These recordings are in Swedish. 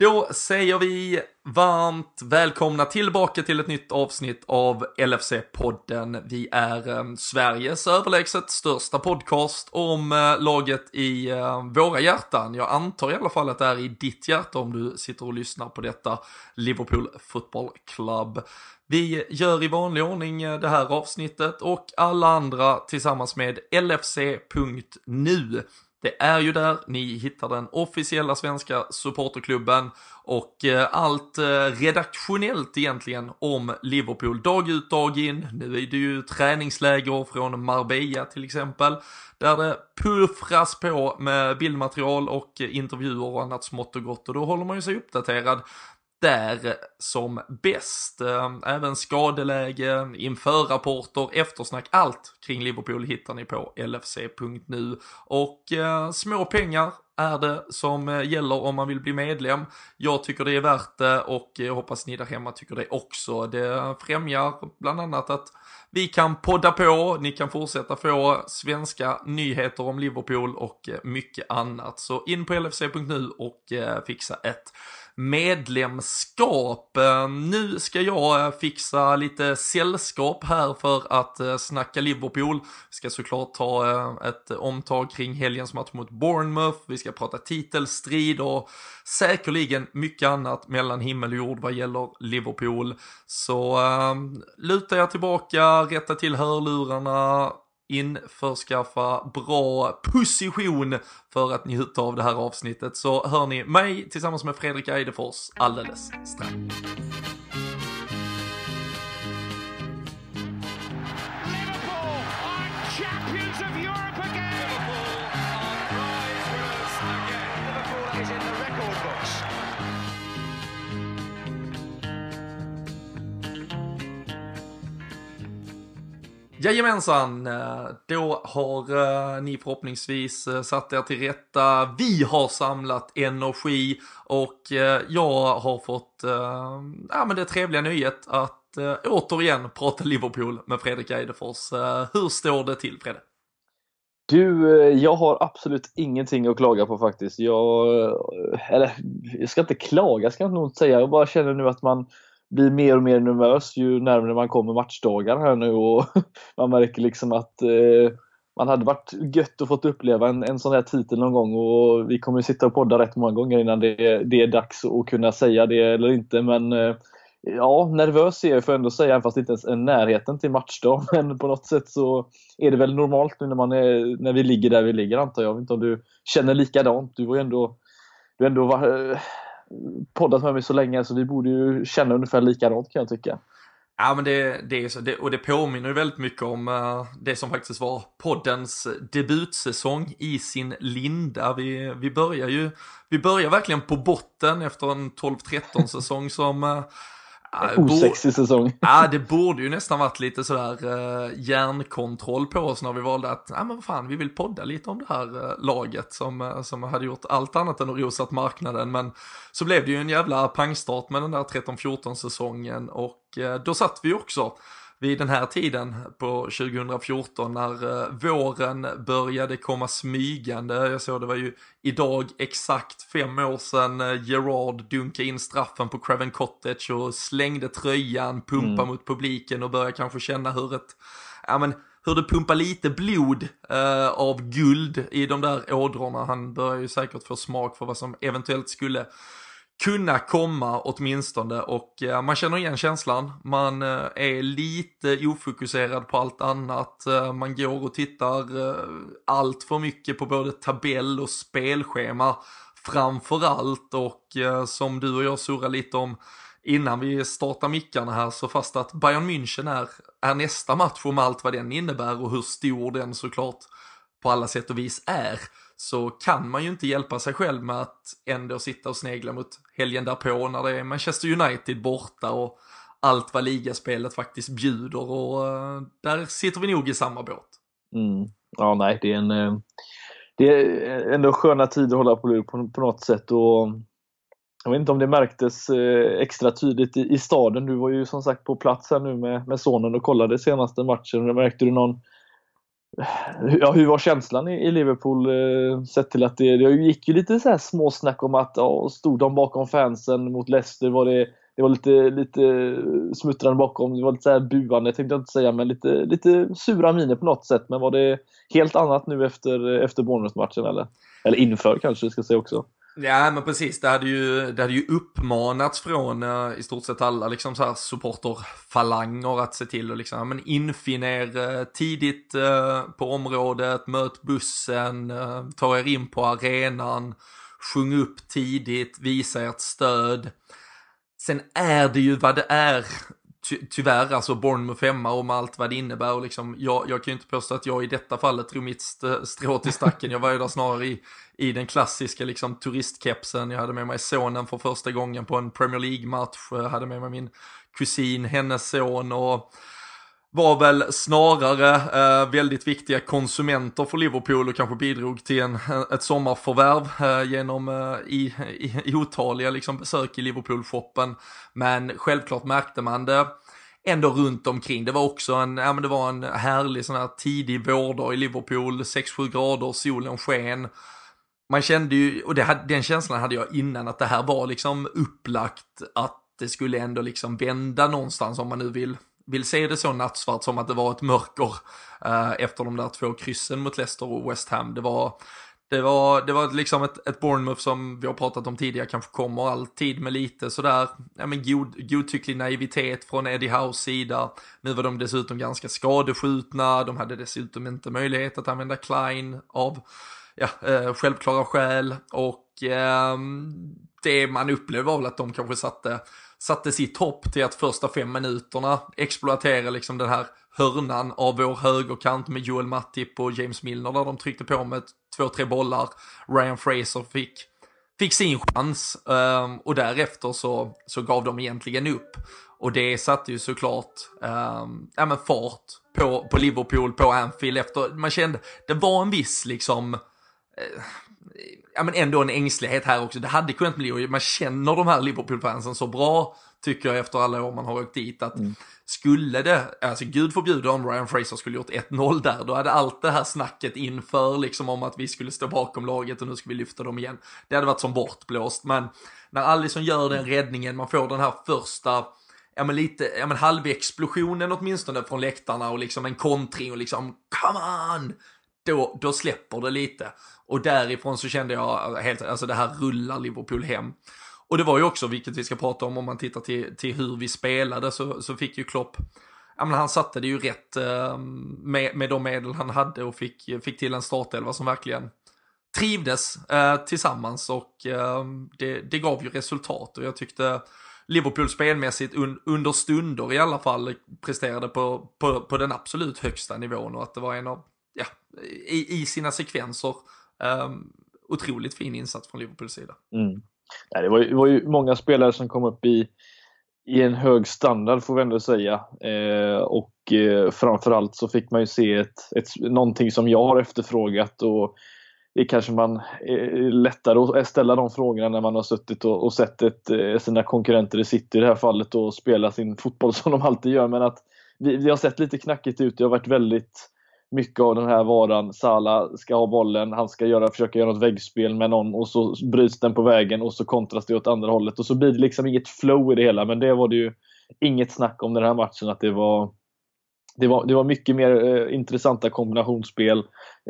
Då säger vi varmt välkomna tillbaka till ett nytt avsnitt av LFC-podden. Vi är eh, Sveriges överlägset största podcast om eh, laget i eh, våra hjärtan. Jag antar i alla fall att det är i ditt hjärta om du sitter och lyssnar på detta Liverpool Football Club. Vi gör i vanlig ordning eh, det här avsnittet och alla andra tillsammans med LFC.nu. Det är ju där ni hittar den officiella svenska supporterklubben. Och eh, allt eh, redaktionellt egentligen om Liverpool. Dag ut dag in. Nu är det ju träningsläger från Marbella till exempel. Där det puffras på med bildmaterial och intervjuer och annat smått och gott. Och då håller man ju sig uppdaterad där som bäst. Ehm, även skadeläge, införrapporter, eftersnack, allt kring Liverpool hittar ni på lfc.nu. Och eh, små pengar är det som eh, gäller om man vill bli medlem. Jag tycker det är värt det och jag hoppas ni där hemma tycker det också. Det främjar bland annat att vi kan podda på, ni kan fortsätta få svenska nyheter om Liverpool och eh, mycket annat. Så in på lfc.nu och fixa ett medlemskap. Nu ska jag eh, fixa lite sällskap här för att eh, snacka Liverpool. Vi ska såklart ta eh, ett omtag kring helgens match mot Bournemouth. Vi ska prata titelstrid och säkerligen mycket annat mellan himmel och jord vad gäller Liverpool. Så luta er tillbaka, rätta till hörlurarna, införskaffa bra position för att njuta av det här avsnittet så hör ni mig tillsammans med Fredrik Eidefors alldeles strax. Jajamensan, eh, då har eh, ni förhoppningsvis eh, satt er till rätta. Vi har samlat energi och jag har fått ja, men det trevliga nöjet att återigen prata Liverpool med Fredrik Eidefors. Hur står det till Fredde? Du, jag har absolut ingenting att klaga på faktiskt. Jag, eller, jag ska inte klaga, ska jag nog inte säga. Jag bara känner nu att man blir mer och mer nervös ju närmare man kommer matchdagar här nu och man märker liksom att eh, man hade varit gött att fått uppleva en, en sån här titel någon gång och vi kommer sitta och podda rätt många gånger innan det, det är dags att kunna säga det eller inte men eh, Ja, nervös är jag får ändå säga, fast det inte ens är närheten till matchdag. Men på något sätt så är det väl normalt nu när, man är, när vi ligger där vi ligger antar jag. Jag vet inte om du känner likadant? Du var ju ändå, du ändå var, poddat med mig så länge så vi borde ju känna ungefär likadant kan jag tycka. Ja men det, det är så, det, och det påminner ju väldigt mycket om uh, det som faktiskt var poddens debutsäsong i sin linda. Vi, vi börjar ju, vi börjar verkligen på botten efter en 12-13 säsong som uh, Osexig säsong. Ja, det borde ju nästan varit lite sådär uh, järnkontroll på oss när vi valde att, ja men vad fan, vi vill podda lite om det här uh, laget som, uh, som hade gjort allt annat än att rosat marknaden. Men så blev det ju en jävla pangstart med den där 13-14 säsongen och då satt vi också vid den här tiden på 2014 när uh, våren började komma smygande. Jag såg det var ju idag exakt fem år sedan uh, Gerard dunkade in straffen på Craven Cottage och slängde tröjan, pumpa mm. mot publiken och började kanske känna hur ett, ja men hur det pumpar lite blod uh, av guld i de där ådrorna. Han börjar ju säkert få smak för vad som eventuellt skulle kunna komma åtminstone och eh, man känner igen känslan. Man eh, är lite ofokuserad på allt annat. Eh, man går och tittar eh, allt för mycket på både tabell och spelschema framförallt och eh, som du och jag surrar lite om innan vi startar mickarna här så fast att Bayern München är, är nästa match om allt vad den innebär och hur stor den såklart på alla sätt och vis är så kan man ju inte hjälpa sig själv med att ändå sitta och snegla mot helgen därpå när det är Manchester United borta och allt vad ligaspelet faktiskt bjuder och eh, där sitter vi nog i samma båt. Mm. Ja, nej, det är en eh, det är ändå sköna tider att hålla på på, på något sätt och jag vet inte om det märktes eh, extra tydligt i, i, staden. Du var ju som sagt på plats här nu med, med sonen och kollade senaste matchen. Märkte du någon ja, hur var känslan i, Liverpool eh, sett till att det, det gick ju lite så här småsnack om att ja, stod de bakom fansen mot Leicester var det det var lite, lite smuttrande bakom, det var lite så här buande tänkte jag inte säga, men lite, lite sura miner på något sätt. Men var det helt annat nu efter, efter Bournemouth-matchen eller? Eller inför kanske vi ska säga också. Ja men precis, det hade ju, det hade ju uppmanats från uh, i stort sett alla liksom så här supporterfalanger att se till att liksom, men infin er uh, tidigt uh, på området, möt bussen, eh, ta er in på arenan, sjung upp tidigt, visa ert stöd. Sen är det ju vad det är ty tyvärr, alltså Bournemouth hemma och med allt vad det innebär och liksom, jag, jag kan ju inte påstå att jag i detta fallet drog mitt strå till stacken. Jag var ju där snarare i, i den klassiska liksom turistkepsen. Jag hade med mig sonen för första gången på en Premier League-match. Jag hade med mig min kusin, hennes son och var väl snarare eh, väldigt viktiga konsumenter för Liverpool och kanske bidrog till en, ett sommarförvärv eh, genom eh, i, i, i otaliga liksom, besök i Liverpool-shoppen. Men självklart märkte man det ändå runt omkring. Det var också en, ja, men det var en härlig sån här tidig vårdag i Liverpool, 6-7 grader, solen sken. Man kände ju, och det, den känslan hade jag innan, att det här var liksom upplagt att det skulle ändå liksom vända någonstans om man nu vill vill se det så nattsvart som att det var ett mörker eh, efter de där två kryssen mot Leicester och West Ham. Det var, det var, det var liksom ett, ett Bournemouth som vi har pratat om tidigare kanske kommer alltid med lite sådär, ja men god, godtycklig naivitet från Eddie Howes sida. Nu var de dessutom ganska skadeskjutna, de hade dessutom inte möjlighet att använda Klein av ja, eh, självklara skäl och eh, det man upplevde var väl att de kanske satte satte sitt hopp till att första fem minuterna exploatera liksom den här hörnan av vår högerkant med Joel Matip och James Milner där de tryckte på med två, tre bollar. Ryan Fraser fick, fick sin chans um, och därefter så, så gav de egentligen upp. Och det satte ju såklart um, ja, men fart på, på Liverpool, på Anfield efter, man kände, det var en viss liksom, ja men ändå en ängslighet här också. Det hade kunnat bli, och man känner de här Liverpool-fansen så bra, tycker jag efter alla år man har åkt dit, att mm. skulle det, alltså gud förbjude om Ryan Fraser skulle gjort 1-0 där, då hade allt det här snacket inför liksom om att vi skulle stå bakom laget och nu ska vi lyfta dem igen. Det hade varit som bortblåst, men när Allison gör den räddningen, man får den här första ja men lite, ja men halvexplosionen åtminstone från läktarna och liksom en kontring och liksom come on! Då, då släpper det lite. Och därifrån så kände jag helt, alltså det här rullar Liverpool hem. Och det var ju också, vilket vi ska prata om om man tittar till, till hur vi spelade, så, så fick ju Klopp, ja men han satte det ju rätt eh, med, med de medel han hade och fick, fick till en startelva som verkligen trivdes eh, tillsammans. Och eh, det, det gav ju resultat. Och jag tyckte Liverpool spelmässigt un, under stunder i alla fall presterade på, på, på den absolut högsta nivån. Och att det var en av, ja, i, i sina sekvenser Um, otroligt fin insats från Liverpools sida. Mm. Det, var ju, det var ju många spelare som kom upp i, i en hög standard får vi ändå säga. Eh, och eh, framförallt så fick man ju se ett, ett, någonting som jag har efterfrågat och det kanske man är lättare att ställa de frågorna när man har suttit och, och sett ett, eh, sina konkurrenter i City i det här fallet och spela sin fotboll som de alltid gör. Men att vi, vi har sett lite knackigt ut. Det har varit väldigt mycket av den här varan. Sala ska ha bollen, han ska göra, försöka göra något väggspel med någon och så bryts den på vägen och så kontras det åt andra hållet och så blir det liksom inget flow i det hela. Men det var det ju inget snack om den här matchen att det var det var, det var mycket mer eh, intressanta kombinationsspel.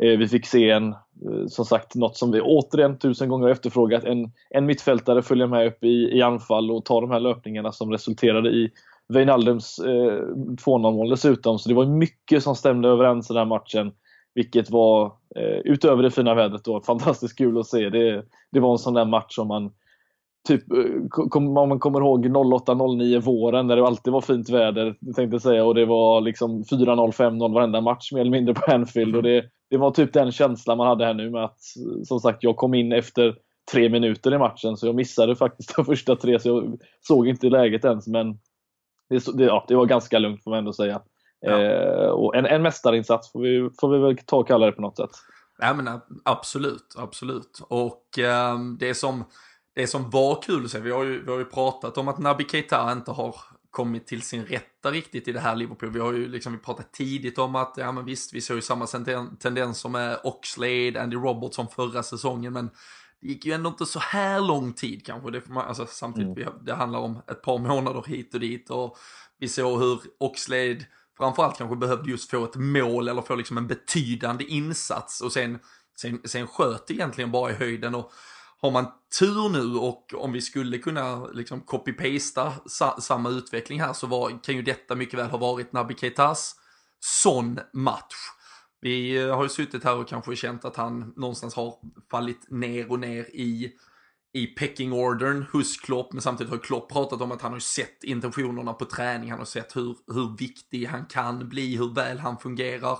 Eh, vi fick se en, eh, som sagt, något som vi återigen tusen gånger efterfrågat. En, en mittfältare följer med upp i, i anfall och tar de här löpningarna som resulterade i Wijnaldums eh, 2-0 mål dessutom. Så det var mycket som stämde överens i den här matchen. Vilket var, eh, utöver det fina vädret, då, fantastiskt kul att se. Det, det var en sån där match som man Typ, eh, om man kommer ihåg 08-09 våren när det alltid var fint väder, tänkte jag säga, och det var liksom 4-0, 5-0 varenda match mer eller mindre på Anfield. Och det, det var typ den känslan man hade här nu med att, som sagt, jag kom in efter tre minuter i matchen, så jag missade faktiskt de första tre, så jag såg inte läget ens. Men det, det, ja, det var ganska lugnt får man ändå säga. Ja. Eh, och en, en mästarinsats får vi, får vi väl ta och kalla det på något sätt. Ja men absolut, absolut. Och eh, det, som, det som var kul att se, vi har ju, vi har ju pratat om att Naby Keita inte har kommit till sin rätta riktigt i det här Liverpool. Vi har ju liksom vi pratat tidigt om att, ja men visst, vi såg ju samma tendenser med Oxlade, Andy Robertson förra säsongen, men det gick ju ändå inte så här lång tid kanske. Det, man, alltså, samtidigt, mm. det handlar om ett par månader hit och dit och vi såg hur Oxlade framförallt kanske behövde just få ett mål eller få liksom en betydande insats och sen, sen, sen sköt egentligen bara i höjden och har man tur nu och om vi skulle kunna liksom copy-pasta sa, samma utveckling här så var, kan ju detta mycket väl ha varit Naby Keitas sån match. Vi eh, har ju suttit här och kanske känt att han någonstans har fallit ner och ner i, i pecking ordern hos Klopp, men samtidigt har Klopp pratat om att han har sett intentionerna på träning, han har sett hur, hur viktig han kan bli, hur väl han fungerar.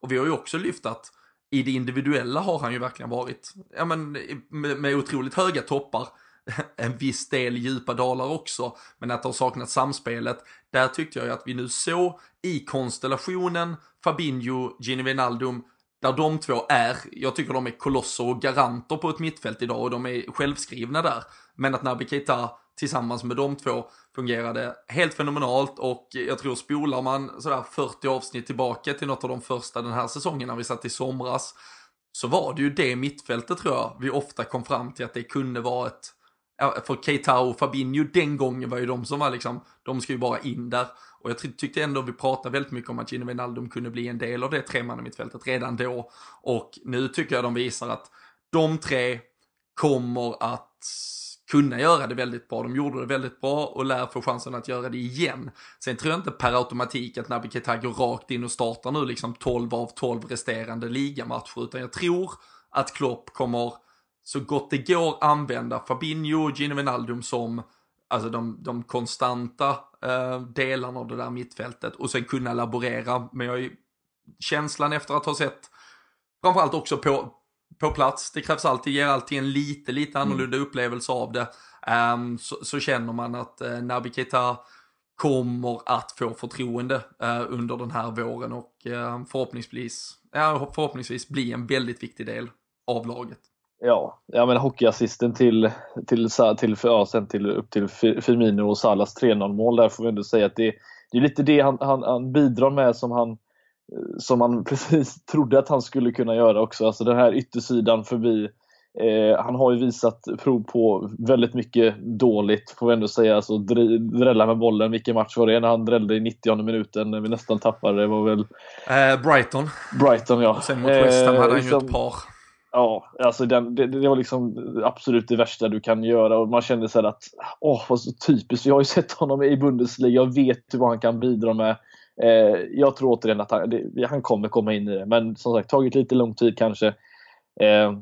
Och vi har ju också lyft att i det individuella har han ju verkligen varit, ja men med, med otroligt höga toppar, en viss del djupa dalar också, men att det har saknat samspelet. Där tyckte jag ju att vi nu såg i konstellationen Fabinho, Gini Wijnaldum, där de två är, jag tycker de är kolosser och garanter på ett mittfält idag och de är självskrivna där. Men att Naby Keita tillsammans med de två fungerade helt fenomenalt och jag tror spolar man sådär 40 avsnitt tillbaka till något av de första den här säsongen när vi satt i somras så var det ju det mittfältet tror jag vi ofta kom fram till att det kunde vara ett för Keita och Fabinho den gången var ju de som var liksom, de ska ju bara in där. Och jag tyckte ändå vi pratade väldigt mycket om att Gino Wijnaldum kunde bli en del av det tremannamittfältet redan då. Och nu tycker jag de visar att de tre kommer att kunna göra det väldigt bra. De gjorde det väldigt bra och lär få chansen att göra det igen. Sen tror jag inte per automatik att Naby Keita går rakt in och startar nu liksom 12 av 12 resterande ligamatcher, utan jag tror att Klopp kommer så gott det går använda Fabinho och Gino Wijnaldum som alltså de, de konstanta eh, delarna av det där mittfältet och sen kunna laborera. Men jag är känslan efter att ha sett framförallt också på, på plats, det krävs alltid, ger alltid en lite, lite mm. annorlunda mm. upplevelse av det. Um, så, så, känner man att uh, Naby Keita kommer att få förtroende uh, under den här våren och uh, förhoppningsvis, uh, förhoppningsvis bli en väldigt viktig del av laget. Ja, jag menar hockeyassisten till, till, till, ja, sen till, upp till Firmino och Salas 3-0 mål där får vi ändå säga att det, det är lite det han, han, han, bidrar med som han, som han precis trodde att han skulle kunna göra också. Alltså den här yttersidan förbi. Eh, han har ju visat prov på väldigt mycket dåligt får vi ändå säga. Alltså drälla med bollen. Vilken match var det när han drällde i 90 minuten när vi nästan tappade? Det var väl... Eh, Brighton. Brighton ja. Sen mot West Ham hade han liksom... ju ett par. Ja, alltså den, det, det, var liksom absolut det värsta du kan göra och man kände så att åh, vad så typiskt. Jag har ju sett honom i Bundesliga och vet vad han kan bidra med. Eh, jag tror återigen att han, det, han kommer komma in i det, men som sagt, tagit lite lång tid kanske. Eh,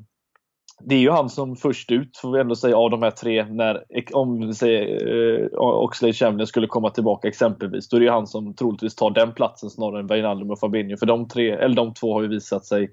det är ju han som först ut, får vi ändå säga, av de här tre, när, om vi säger eh, Oxlade Chamberlain skulle komma tillbaka exempelvis, då är det ju han som troligtvis tar den platsen snarare än Wijnaldum och Fabinho. För de, tre, eller de två har ju visat sig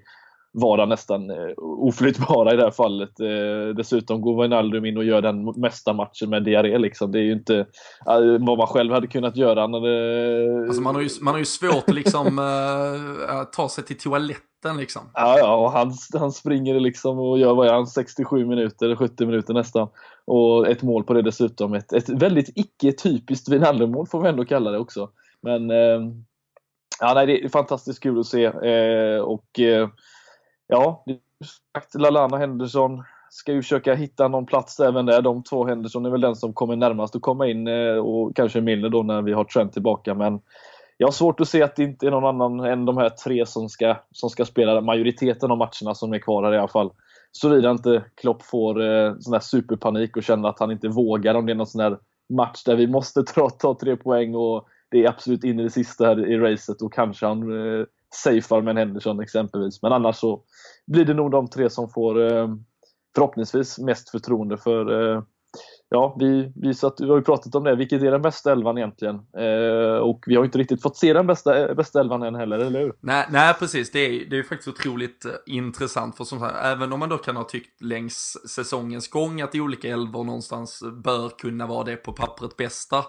vara nästan eh, oflyttbara i det här fallet. Eh, dessutom går Wijnaldum in och gör den mesta matchen med diarré. Liksom. Det är ju inte eh, vad man själv hade kunnat göra. När det... alltså man, har ju, man har ju svårt att liksom, äh, ta sig till toaletten. Liksom. Ja, ja och han, han springer liksom och gör vad är han, 67 minuter, 70 minuter nästan. Och ett mål på det dessutom. Ett, ett väldigt icke-typiskt Wijnaldum-mål får vi ändå kalla det också. Men ja, nej, det är fantastiskt kul att se. Och ja, sagt, Lalana Henderson ska ju försöka hitta någon plats även där. De två Henderson är väl den som kommer närmast att komma in eh, och kanske Milner då när vi har Trent tillbaka. Men jag har svårt att se att det inte är någon annan än de här tre som ska, som ska spela majoriteten av matcherna som är kvar här i alla fall. Såvida inte Klopp får eh, sån där superpanik och känner att han inte vågar om det är någon sån här match där vi måste ta, ta tre poäng och det är absolut in i det sista här i racet och kanske han eh, safear med en Henderson exempelvis. Men annars så blir det nog de tre som får eh, förhoppningsvis mest förtroende för eh, Ja, vi, vi, satt, vi har ju pratat om det. Vilket är den bästa elvan egentligen? Eh, och vi har inte riktigt fått se den bästa, eh, bästa elvan än heller, eller hur? Nej, nej precis. Det är, det är faktiskt otroligt intressant. För som sagt, även om man då kan ha tyckt längs säsongens gång att olika elvor någonstans bör kunna vara det på pappret bästa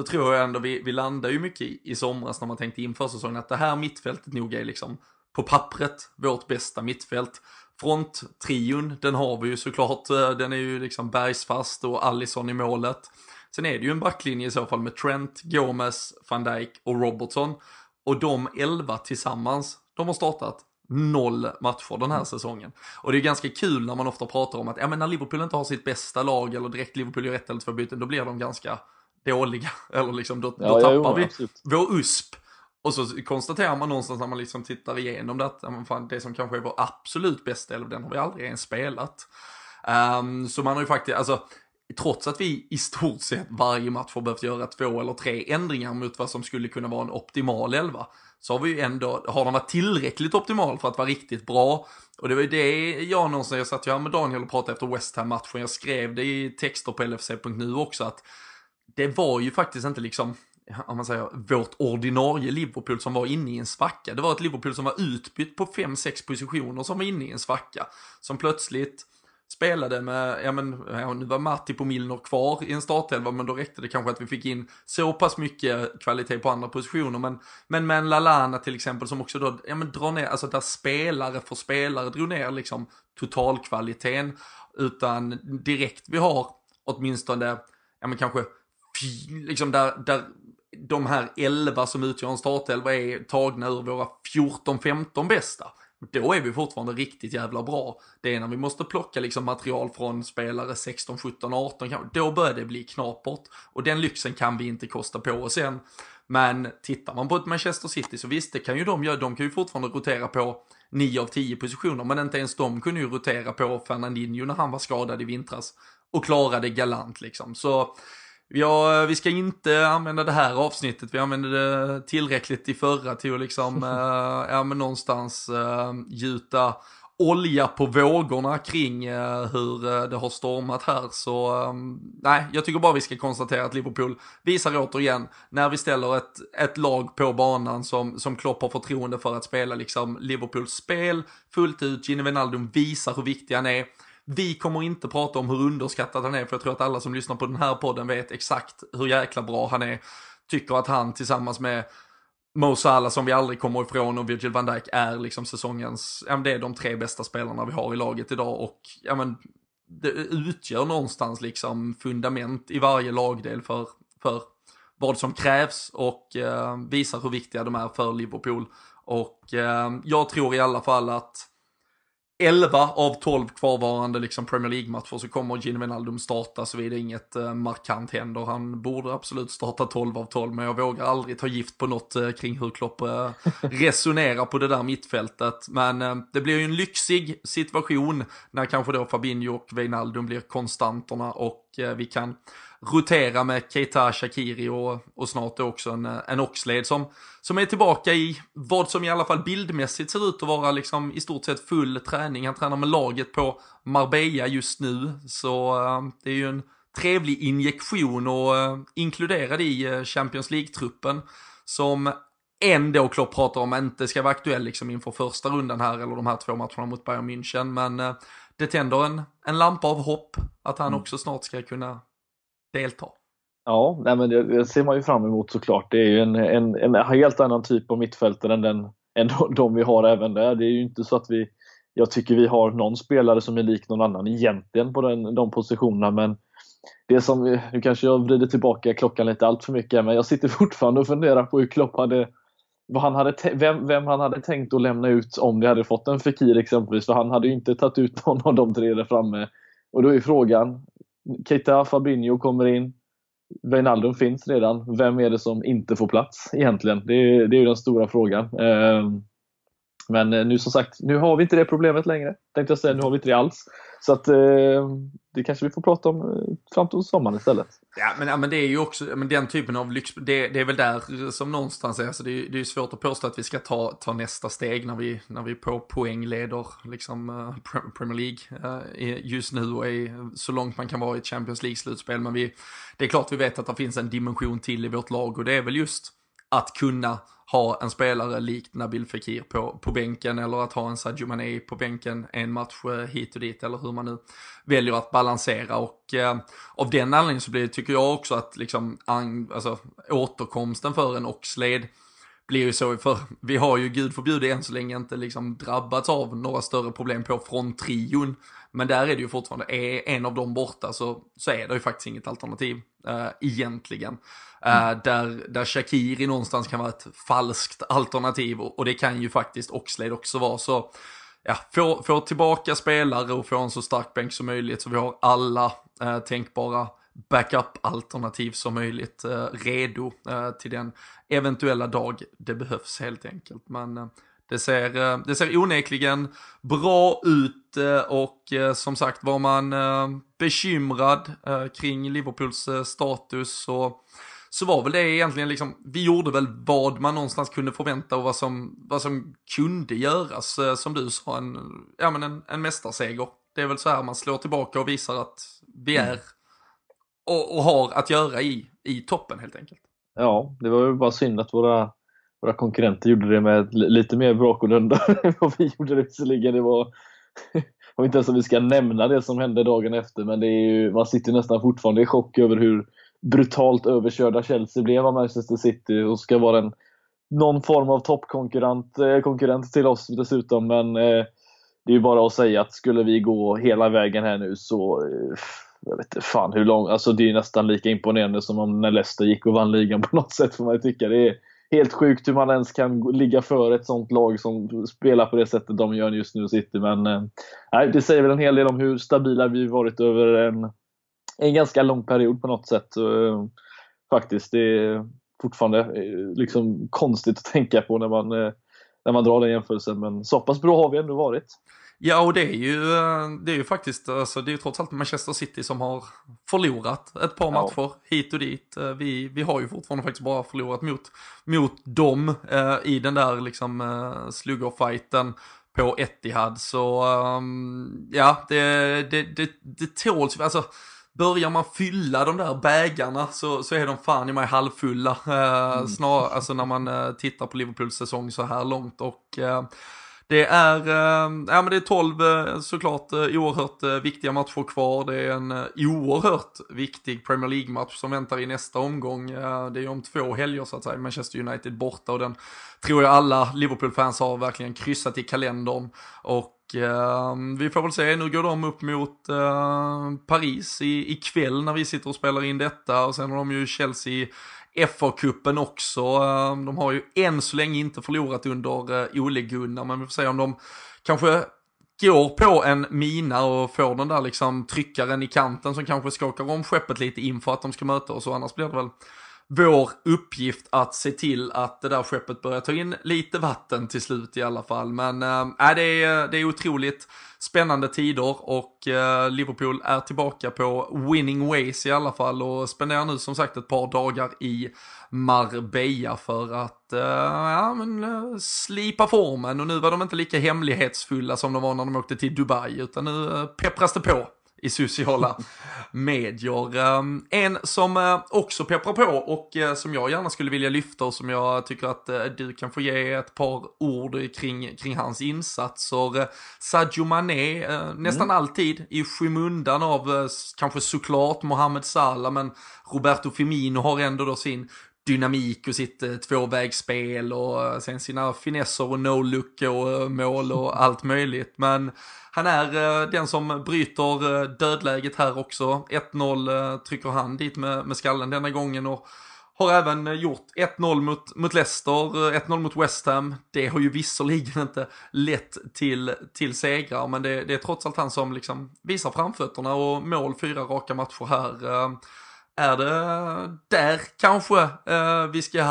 så tror jag ändå vi, vi landar ju mycket i, i somras när man tänkte inför säsongen att det här mittfältet nog är liksom på pappret vårt bästa mittfält. Fronttrion, den har vi ju såklart, eh, den är ju liksom bergsfast och Allison i målet. Sen är det ju en backlinje i så fall med Trent, Gomez, van Dijk och Robertson. Och de elva tillsammans, de har startat noll matcher den här mm. säsongen. Och det är ganska kul när man ofta pratar om att ja, men när Liverpool inte har sitt bästa lag eller direkt Liverpool gör ett eller två byten, då blir de ganska dåliga. Eller liksom, då, ja, då tappar ja, vi absolut. vår USP. Och så konstaterar man någonstans när man liksom tittar igenom det att fan, det som kanske är vår absolut bästa elva, den har vi aldrig ens spelat. Um, så man har ju faktiskt, alltså trots att vi i stort sett varje match har behövt göra två eller tre ändringar mot vad som skulle kunna vara en optimal elva, så har vi ju ändå, har de varit tillräckligt optimal för att vara riktigt bra? Och det var ju det jag någonstans, jag satt ju här med Daniel och pratade efter West Ham-matchen, jag skrev det i texter på LFC.nu också, att det var ju faktiskt inte liksom, om man säger, vårt ordinarie Liverpool som var inne i en svacka. Det var ett Liverpool som var utbytt på 5-6 positioner som var inne i en svacka. Som plötsligt spelade med, ja men, ja, nu var Matti på Milner kvar i en startelva, men då räckte det kanske att vi fick in så pass mycket kvalitet på andra positioner. Men, men med en Lalana till exempel som också då, ja men drar ner, alltså där spelare för spelare drog ner liksom totalkvaliteten. Utan direkt vi har åtminstone, ja men kanske, liksom där, där de här 11 som utgör en startelva är tagna ur våra 14-15 bästa. Då är vi fortfarande riktigt jävla bra. Det är när vi måste plocka liksom material från spelare 16, 17, 18 kanske. Då börjar det bli knapert. Och den lyxen kan vi inte kosta på oss än. Men tittar man på ett Manchester City så visst, det kan ju de göra. De kan ju fortfarande rotera på 9 av 10 positioner. Men inte ens de kunde ju rotera på Fernandinho när han var skadad i vintras. Och klarade galant liksom. Så Ja, vi ska inte använda det här avsnittet, vi använde det tillräckligt i förra till att liksom, äh, ja men någonstans äh, gjuta olja på vågorna kring äh, hur det har stormat här. Så nej, jag tycker bara vi ska konstatera att Liverpool visar återigen, när vi ställer ett, ett lag på banan som, som Klopp har förtroende för att spela liksom Liverpools spel fullt ut, Gini Wijnaldum visar hur viktig han är. Vi kommer inte prata om hur underskattad han är, för jag tror att alla som lyssnar på den här podden vet exakt hur jäkla bra han är. Tycker att han tillsammans med Mo Salah som vi aldrig kommer ifrån och Virgil van Dijk är liksom säsongens, ja men det är de tre bästa spelarna vi har i laget idag och ja men det utgör någonstans liksom fundament i varje lagdel för, för vad som krävs och eh, visar hur viktiga de är för Liverpool. Och eh, jag tror i alla fall att 11 av 12 kvarvarande liksom Premier League-matcher så kommer Gini Wijnaldum starta såvida inget eh, markant händer. Han borde absolut starta 12 av 12 men jag vågar aldrig ta gift på något eh, kring hur Klopp eh, resonerar på det där mittfältet. Men eh, det blir ju en lyxig situation när kanske då Fabinho och Wijnaldum blir konstanterna och eh, vi kan rotera med Keita Shakiri och, och snart också en, en Oxlade som, som är tillbaka i vad som i alla fall bildmässigt ser ut att vara liksom i stort sett full träning. Han tränar med laget på Marbella just nu, så uh, det är ju en trevlig injektion och uh, inkluderad i uh, Champions League-truppen som ändå Klopp pratar om inte ska vara aktuell liksom inför första rundan här eller de här två matcherna mot Bayern München. Men det tänder en, en lampa av hopp att han mm. också snart ska kunna delta. Ja, nej men det, det, ser man ju fram emot såklart. Det är ju en, en, en helt annan typ av mittfältare än, den, än de vi har även där. Det är ju inte så att vi, jag tycker vi har någon spelare som är lik någon annan egentligen på den, de positionerna, men det som, nu kanske jag vrider tillbaka klockan lite allt för mycket, men jag sitter fortfarande och funderar på hur Klopp hade, vad han hade vem, vem han hade tänkt att lämna ut om vi hade fått en Fekir exempelvis, för han hade ju inte tagit ut någon av de tre där framme. Och då är frågan, Keita Fabinho kommer in. Wijnaldum finns redan. Vem är det som inte får plats egentligen? Det är, det är den stora frågan. Eh, men eh, nu som sagt, nu har vi inte det problemet längre. Tänkte jag säga, nu har vi inte det alls. Så att eh, det kanske vi får prata om eh, fram till sommaren istället. Ja, men, ja, men det är ju också, men den typen av lyx, det, det är väl där som någonstans är, alltså det, är, det är svårt att påstå att vi ska ta, ta nästa steg när vi, när vi på poäng leder liksom uh, Premier League uh, just nu och är så långt man kan vara i ett Champions League-slutspel. Men vi, det är klart vi vet att det finns en dimension till i vårt lag och det är väl just att kunna ha en spelare likt Nabil Fekir på, på bänken eller att ha en Sadio Mané på bänken en match eh, hit och dit eller hur man nu väljer att balansera. Och eh, av den anledningen så blir det, tycker jag också att liksom an, alltså, återkomsten för en Oxlade blir ju så, för vi har ju gud förbjude än så länge inte liksom drabbats av några större problem på från trion men där är det ju fortfarande, är en av dem borta så, så är det ju faktiskt inget alternativ uh, egentligen. Uh, mm. där, där Shakiri någonstans kan vara ett falskt alternativ och, och det kan ju faktiskt Oxlade också vara. Så ja, få, få tillbaka spelare och få en så stark bänk som möjligt så vi har alla uh, tänkbara backup-alternativ som möjligt eh, redo eh, till den eventuella dag det behövs helt enkelt. Men eh, det ser, det ser onekligen bra ut och som sagt var man bekymrad kring Liverpools status så, så var väl det egentligen liksom, vi gjorde väl vad man någonstans kunde förvänta och vad som, vad som kunde göras. Som du sa, en, ja, men en, en mästarseger. Det är väl så här man slår tillbaka och visar att vi mm. är och, och har att göra i, i toppen helt enkelt. Ja, det var ju bara synd att våra, våra konkurrenter gjorde det med lite mer brak och lunda än vad vi gjorde det visserligen. Det var, och inte ens om vi ska nämna det som hände dagen efter, men det är ju, man sitter nästan fortfarande i chock över hur brutalt överkörda Chelsea blev av Manchester City och ska vara en, någon form av toppkonkurrent eh, konkurrent till oss dessutom. Men eh, det är ju bara att säga att skulle vi gå hela vägen här nu så eh, jag vet inte fan hur lång, alltså det är nästan lika imponerande som om när Leicester gick och vann ligan på något sätt får man tycka. Det är helt sjukt hur man ens kan ligga före ett sånt lag som spelar på det sättet de gör just nu City. Men eh, det säger väl en hel del om hur stabila vi varit över en, en ganska lång period på något sätt. Eh, faktiskt, det är fortfarande eh, liksom konstigt att tänka på när man, eh, när man drar den jämförelsen. Men så pass bra har vi ändå varit. Ja, och det är ju, eh, det är ju faktiskt, alltså, det är ju trots allt Manchester City som har förlorat ett par ja. matcher hit och dit. Eh, vi, vi har ju fortfarande faktiskt bara förlorat mot, mot dem eh, i den där liksom eh, sluggerfighten på Etihad. Så um, ja, det, det, det, det tåls, alltså börjar man fylla de där bägarna så, så är de fan i mig halvfulla. Eh, mm. snar, alltså när man eh, tittar på Liverpools säsong så här långt. Och eh, det är, ehm, ja, men det är 12 eh, såklart eh, oerhört eh, viktiga matcher kvar. Det är en oerhört viktig Premier League-match som väntar i nästa omgång. Det är om två helger så att säga, Manchester United borta och den tror jag alla Liverpool-fans har verkligen kryssat i kalendern. Och ehm, vi får väl se, nu går de upp mot Paris i, ikväll när vi sitter och spelar in detta och sen har de ju Chelsea FA-cupen också. Eh, de har ju än så länge inte förlorat under eh, Ole Gunnar, men vi får se om de kanske går på en mina och får den där liksom tryckaren i kanten som kanske skakar om skeppet lite inför att de ska möta oss och annars blir det väl vår uppgift att se till att det där skeppet börjar ta in lite vatten till slut i alla fall. Men äh, det, är, det är otroligt spännande tider och eh, Liverpool är tillbaka på winning ways i alla fall. Och spenderar nu som sagt ett par dagar i Marbella för att äh, ja, men, eh, slipa formen. Och nu var de inte lika hemlighetsfulla som de var när de åkte till Dubai utan nu peppras det på i sociala medier. Ehm, en som eh, också pepprar på och eh, som jag gärna skulle vilja lyfta och som jag tycker att eh, du kan få ge ett par ord kring, kring hans insatser. Sadio Mané, nästan mm. alltid i skymundan av kanske såklart Mohamed Salah, men Roberto Firmino har ändå då sin dynamik och sitt eh, tvåvägsspel och eh, sen sina finesser och no-look och eh, mål och allt möjligt. Men han är den som bryter dödläget här också. 1-0 trycker han dit med, med skallen denna gången och har även gjort 1-0 mot, mot Leicester, 1-0 mot West Ham. Det har ju visserligen inte lett till, till segrar, men det, det är trots allt han som liksom visar framfötterna och mål fyra raka matcher här. Är det där kanske eh, vi ska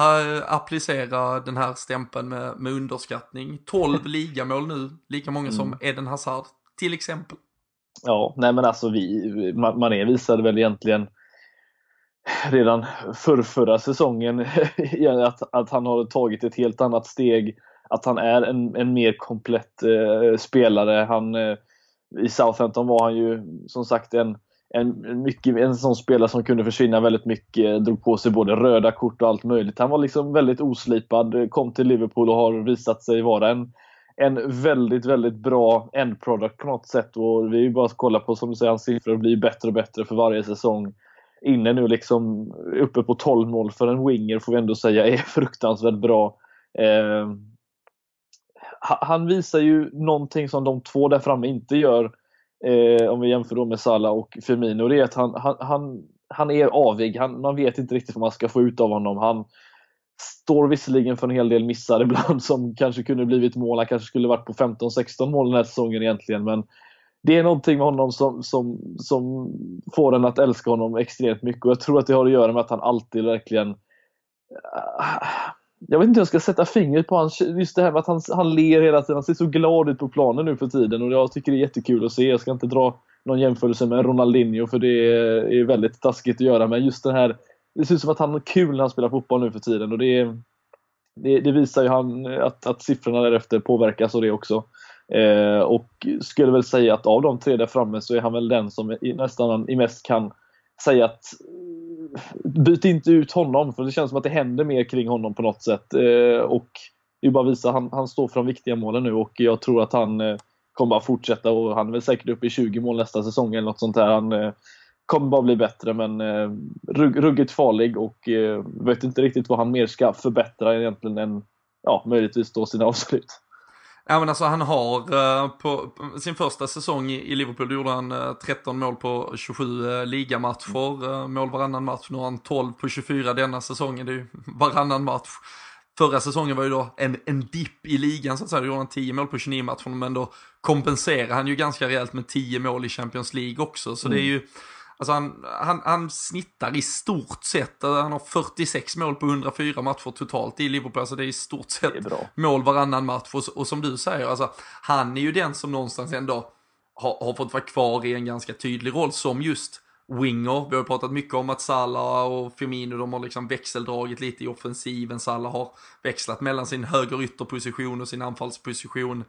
applicera den här stämpeln med, med underskattning? 12 ligamål nu, lika många som mm. Eden Hazard till exempel. Ja, nej men alltså vi, Mané visade väl egentligen redan för förra säsongen att, att han har tagit ett helt annat steg. Att han är en, en mer komplett eh, spelare. Han, eh, I Southampton var han ju som sagt en en, mycket, en sån spelare som kunde försvinna väldigt mycket, drog på sig både röda kort och allt möjligt. Han var liksom väldigt oslipad, kom till Liverpool och har visat sig vara en, en väldigt, väldigt bra end product på något sätt. Och vi är bara att kolla på, som du säger, hans siffror blir bättre och bättre för varje säsong. Inne nu liksom uppe på 12 mål för en winger får vi ändå säga är fruktansvärt bra. Eh, han visar ju någonting som de två där framme inte gör eh, om vi jämför då med Salah och Firmino, det är att han, han, han, han är avig. Han, man vet inte riktigt vad man ska få ut av honom. Han står visserligen för en hel del missar ibland som kanske kunde blivit mål. Han kanske skulle varit på 15-16 mål den här säsongen egentligen, men det är någonting med honom som, som, som får en att älska honom extremt mycket och jag tror att det har att göra med att han alltid verkligen ah, jag vet inte hur jag ska sätta fingret på hans, just det här med att han, han ler hela tiden. Han ser så glad ut på planen nu för tiden och jag tycker det är jättekul att se. Jag ska inte dra någon jämförelse med Ronaldinho för det är väldigt taskigt att göra men just det här det ser ut som att han har kul när han spelar fotboll nu för tiden och det, det, det visar ju han att, att siffrorna därefter påverkas av det också. Eh, och skulle väl säga att av de tre där framme så är han väl den som i, nästan i mest kan säga att byt inte ut honom för det känns som att det händer mer kring honom på något sätt. Eh, och det är bara att visa, han, han står för de viktiga målen nu och jag tror att han eh, kommer bara fortsätta och han är väl säkert uppe i 20 mål nästa säsong eller något sånt där. Han eh, kommer bara bli bättre men eh, rugg, ruggigt farlig och eh, vet inte riktigt vad han mer ska förbättra egentligen än ja, möjligtvis då sina avslut. Ja men alltså han har uh, på, sin första säsong i, Liverpool, gjorde han uh, 13 mål på 27 uh, ligamatcher, mål varannan match. Nu har han 12 på 24 denna säsongen, det är ju varannan match. Förra säsongen var ju då en, en dipp i ligan så att säga, då gjorde han 10 mål på 29 matcher, men då kompenserar han ju ganska rejält med 10 mål i Champions League också. Så mm. det är ju Alltså han, han, han snittar i stort sett, eh, han har 46 mål på 104 matcher totalt i Liverpool, alltså det är i stort sett mål varannan match. Och, och, som du säger, alltså, han är ju den som någonstans ändå har, har fått vara kvar i en ganska tydlig roll som just winger. Vi har pratat mycket om att Salah och Firmino, de har liksom växeldragit lite i offensiven. Salah har växlat mellan sin höger ytterposition och sin anfallsposition.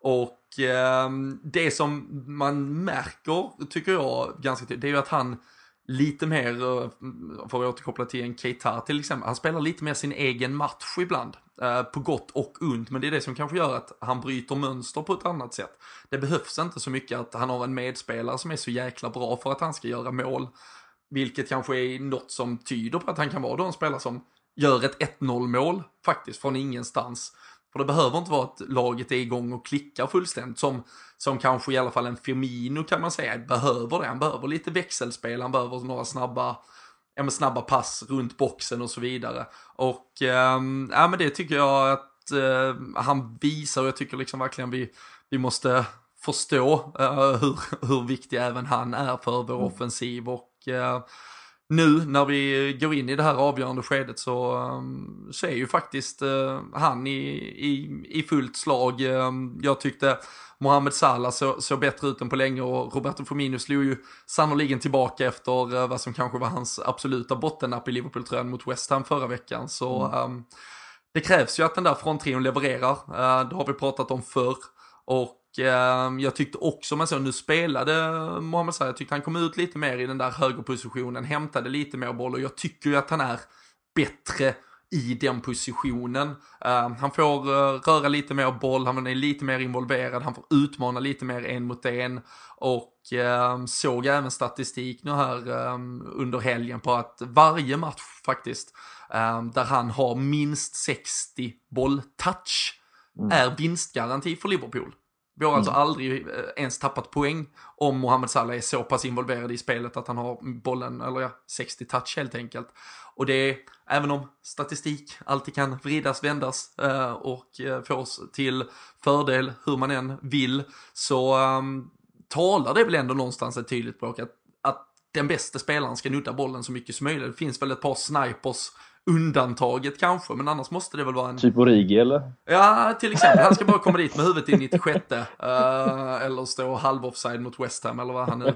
Och eh, det som man märker, tycker jag, ganska tydligt, det är ju att han lite mer, eh, för att återkoppla till en Keita till exempel, han spelar lite mer sin egen match ibland. Eh, på gott och ont, men det är det som kanske gör att han bryter mönster på ett annat sätt. Det behövs inte så mycket att han har en medspelare som är så jäkla bra för att han ska göra mål. Vilket kanske är något som tyder på att han kan vara då en spelare som gör ett 1-0 mål faktiskt från ingenstans. För det behöver inte vara att laget är igång och klickar fullständigt som, som kanske i alla fall en Firmino kan man säga behöver det. Han behöver lite växelspel, han behöver några snabba, ja, snabba pass runt boxen och så vidare. Och eh, ja, men det tycker jag att eh, han visar och jag tycker liksom verkligen vi, vi måste förstå eh, hur, hur viktig även han är för vår mm. offensiv och eh, nu när vi går in i det här avgörande skedet så, um, så är ju faktiskt uh, han i, i, i fullt slag. Um, jag tyckte Mohamed Salah såg så bättre ut än på länge och Roberto Firmino slog ju sannoliken tillbaka efter uh, vad som kanske var hans absoluta bottennapp i Liverpool-tröjan mot West Ham förra veckan. Så mm. um, det krävs ju att den där fronttrion levererar. Uh, det har vi pratat om förr. Och eh, jag tyckte också, man så nu spelade Mohamed Salah, jag tyckte han kom ut lite mer i den där högerpositionen, hämtade lite mer boll och jag tycker ju att han är bättre i den positionen. Uh, han får uh, röra lite mer boll, han är lite mer involverad, han får utmana lite mer en mot en. Och uh, såg även statistik nu här under helgen på att varje match faktiskt, där han har minst 60 bolltouch, mm. är vinstgaranti för Liverpool. Vi har alltså mm. aldrig eh, ens tappat poäng om Mohamed Salah är så pass involverad i spelet att han har bollen, eller ja, 60 touch helt enkelt. Och det är, även om statistik alltid kan vridas, vändas eh, och eh, fås till fördel hur man än vill, så um, talar det väl ändå någonstans ett tydligt språk att, att den bästa spelaren ska nudda bollen så mycket som möjligt. Det finns väl ett par snipers undantaget kanske, men annars måste det väl vara en... Typ Origi eller? Ja, till exempel. Han ska bara komma dit med huvudet i 96 uh, eh, eller stå halv offside mot West Ham eller vad han nu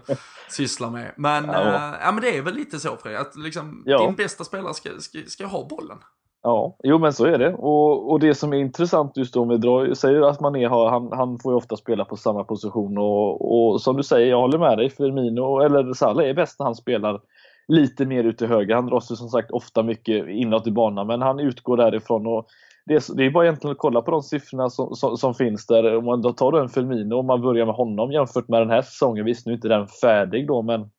sysslar med. Men, ja. Uh, ja, men det är väl lite så Fredrik, att liksom, ja. din bästa spelare ska, ska, ska ha bollen. Ja, jo men så är det. Och, och det som är intressant just då, om vi drar, säger att Mané har, han, han får ju ofta spela på samma position och, och som du säger, jag håller med dig, Firmino, eller Salah är bäst när han spelar lite mer ut till höger. Han drar sig som sagt ofta mycket inåt i banan, men han utgår därifrån. Och det, är, det är bara egentligen att kolla på de siffrorna som, som, som finns där. Om man då tar en Firmino och man börjar med honom jämfört med den här säsongen. Visst, nu är inte den färdig då, men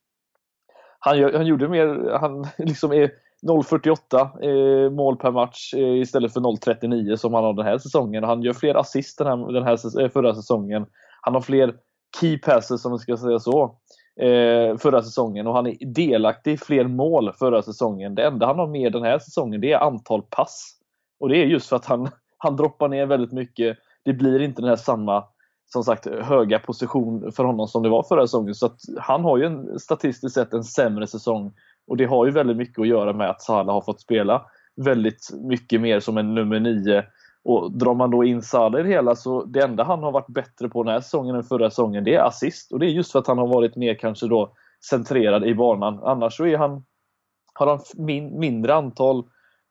han, han gjorde mer, han liksom är 0,48 eh, mål per match eh, istället för 0,39 som han har den här säsongen. Han gör fler assist den här, den här eh, förra säsongen. Han har fler key passes, om man ska säga så, eh, förra säsongen och han är delaktig i fler mål förra säsongen. Det enda han har med den här säsongen det är antal pass. Och det är just för att han, han droppar ner väldigt mycket. Det blir inte den här samma som sagt höga position för honom som det var förra säsongen. Så han har ju en, statistiskt sett en sämre säsong. Och det har ju väldigt mycket att göra med att Salah har fått spela väldigt mycket mer som en nummer nio. Och drar man då in Salah i det hela så det enda han har varit bättre på den här säsongen än förra säsongen det är assist. Och det är just för att han har varit mer kanske då centrerad i banan. Annars så är han, har han min, mindre antal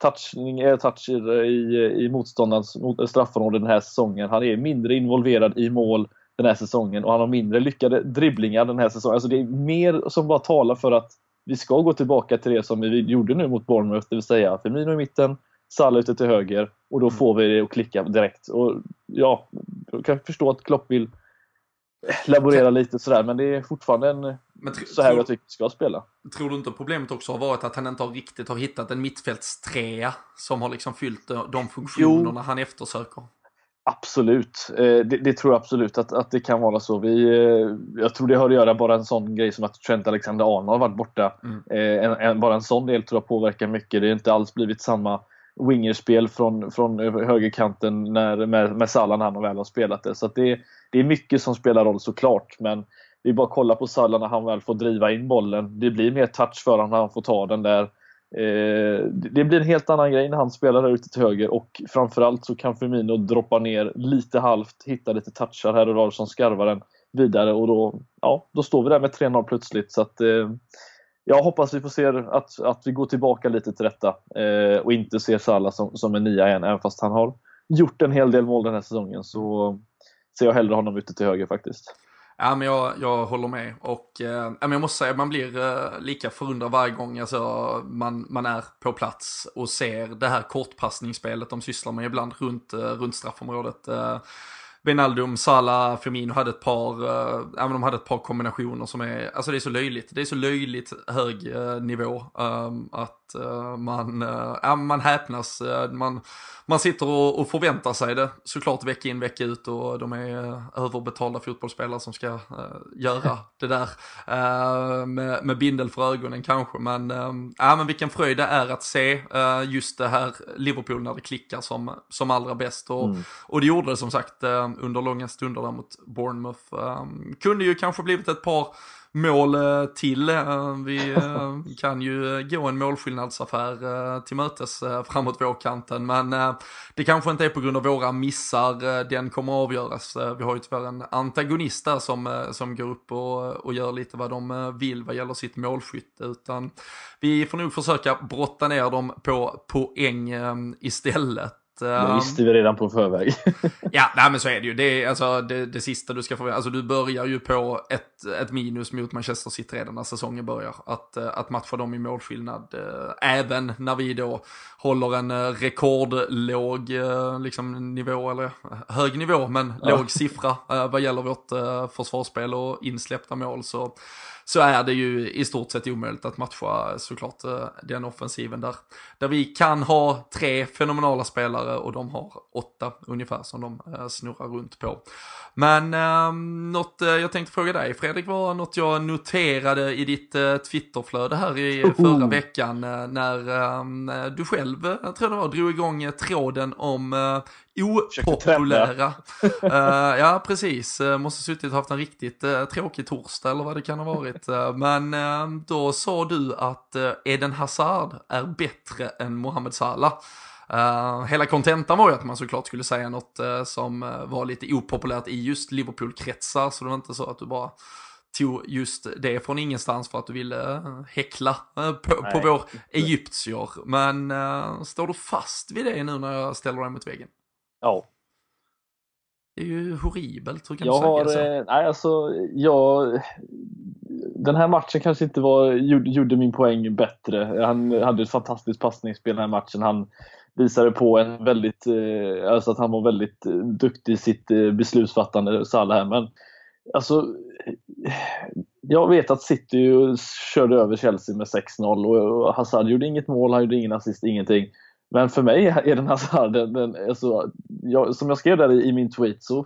touchning, eh, toucher i, i motståndarens straffområde den här säsongen. Han är mindre involverad i mål den här säsongen och han har mindre lyckade dribblingar den här säsongen. Alltså det är mer som bara talar för att vi ska gå tillbaka till det som vi gjorde nu mot Bournemouth, det vill säga Firmino i mitten, Salah ute till höger och då mm. får vi det att klicka direkt. Och ja, jag kan förstå att Klopp vill laborera lite sådär, men det är fortfarande en, så här tror, jag tycker ska spela. Tror du inte problemet också har varit att han inte har riktigt har hittat en mittfältstrea som har liksom fyllt de funktionerna jo. han eftersöker? Absolut, eh, det, det, tror jag absolut att, att det kan vara så. Vi, eh, jag tror det har att göra bara en sån grej som att Trent Alexander-Arnold har varit borta. Mm. Eh, en, en, bara en sån del tror jag påverkar mycket. Det har inte alls blivit samma wingerspel från, från högerkanten när, med, med Salah när han väl har spelat det. Så det, det är mycket som spelar roll såklart. Men det är bara att kolla på Salah när han väl får driva in bollen. Det blir mer touch för honom när han får ta den där. Eh, det blir en helt annan grej när han spelar där ute till höger och framförallt så kan Firmino droppa ner lite halvt, hitta lite touchar här och var som skarvar den vidare och då, ja, då står vi där med 3-0 plötsligt. Så att, eh, jag hoppas vi får se att, att vi går tillbaka lite till detta eh, och inte ser Salah som, som en nia igen, även fast han har gjort en hel del mål den här säsongen så ser jag hellre honom ute till höger faktiskt. Ja, men jag, jag håller med och eh, jag måste säga man blir eh, lika förundrad varje gång alltså, man, man är på plats och ser det här kortpassningsspelet de sysslar med ibland runt, eh, runt straffområdet. Eh, Benaldum, Salah, Firmino hade ett par, äh, även de hade ett par kombinationer som är, alltså det är så löjligt. Det är så löjligt hög äh, nivå ähm, att äh, man, äh, man häpnas. man, man sitter och, och förväntar sig det såklart vecka in vecka ut och de är överbetalda fotbollsspelare som ska göra det där med, med bindel för ögonen kanske. Men, äh, men vilken fröjd det är att se just det här Liverpool när det klickar som, som allra bäst. Och, mm. och det gjorde det som sagt under långa stunder där mot Bournemouth. Um, kunde ju kanske blivit ett par mål uh, till. Uh, vi uh, kan ju gå en målskillnadsaffär till mötes framåt vårkanten. Men det kanske inte är på grund av våra missar den kommer avgöras. vi har ju tyvärr en antagonist där som, som går upp och, och gör lite vad de vill vad gäller sitt målskytte. Utan vi får nog försöka brotta ner dem på poäng istället. Det ehm, visste vi redan på förväg. ja, nej, men så är det ju. Det, är, alltså, det, det sista du ska få, alltså du börjar ju på ett, ett minus mot Manchester City redan när säsongen börjar. Att, eh, att matcha dem i målskillnad, äh, även när vi då håller en äh, rekordlåg liksom, nivå, eller hög nivå, men ja. låg siffra vad gäller vårt försvarsspel och insläppta mål. Så så är det ju i stort sett omöjligt att matcha såklart eh, den offensiven där. Där vi kan ha tre fenomenala spelare och de har åtta ungefär som de eh, snurrar runt på. Men eh, något jag tänkte fråga dig Fredrik var något jag noterade i ditt eh, Twitterflöde här i förra veckan eh, när eh, du själv, jag tror det var, drog igång tråden om opopulära. uh, ja, precis. Uh, måste suttit och haft en riktigt uh, tråkig torsdag eller vad det kan ha varit. men då sa du att Eden Hazard är bättre än Mohamed Salah. hela kontentan var ju att man såklart skulle säga något som var lite opopulärt i just Liverpool-kretsar, så det var inte så att du bara tog just det från ingenstans för att du ville häckla på, på vår egyptier. Men uh, står du fast vid det nu när jag ställer dig mot väggen? Ja. Det är ju horribelt, hur kan jag du säga har, så? Nej, alltså, jag, den här matchen kanske inte var, gjorde, gjorde min poäng bättre. Han hade ett fantastiskt passningsspel den här matchen. Han visade på en väldigt, eh, alltså att han var väldigt eh, duktig i sitt eh, beslutsfattande, Salah här. Men alltså, jag vet att City körde över Chelsea med 6-0 och Hazard gjorde inget mål, han gjorde ingen assist, ingenting. Men för mig är den Hazard, den, den, alltså, jag, som jag skrev där i, i, min tweet, så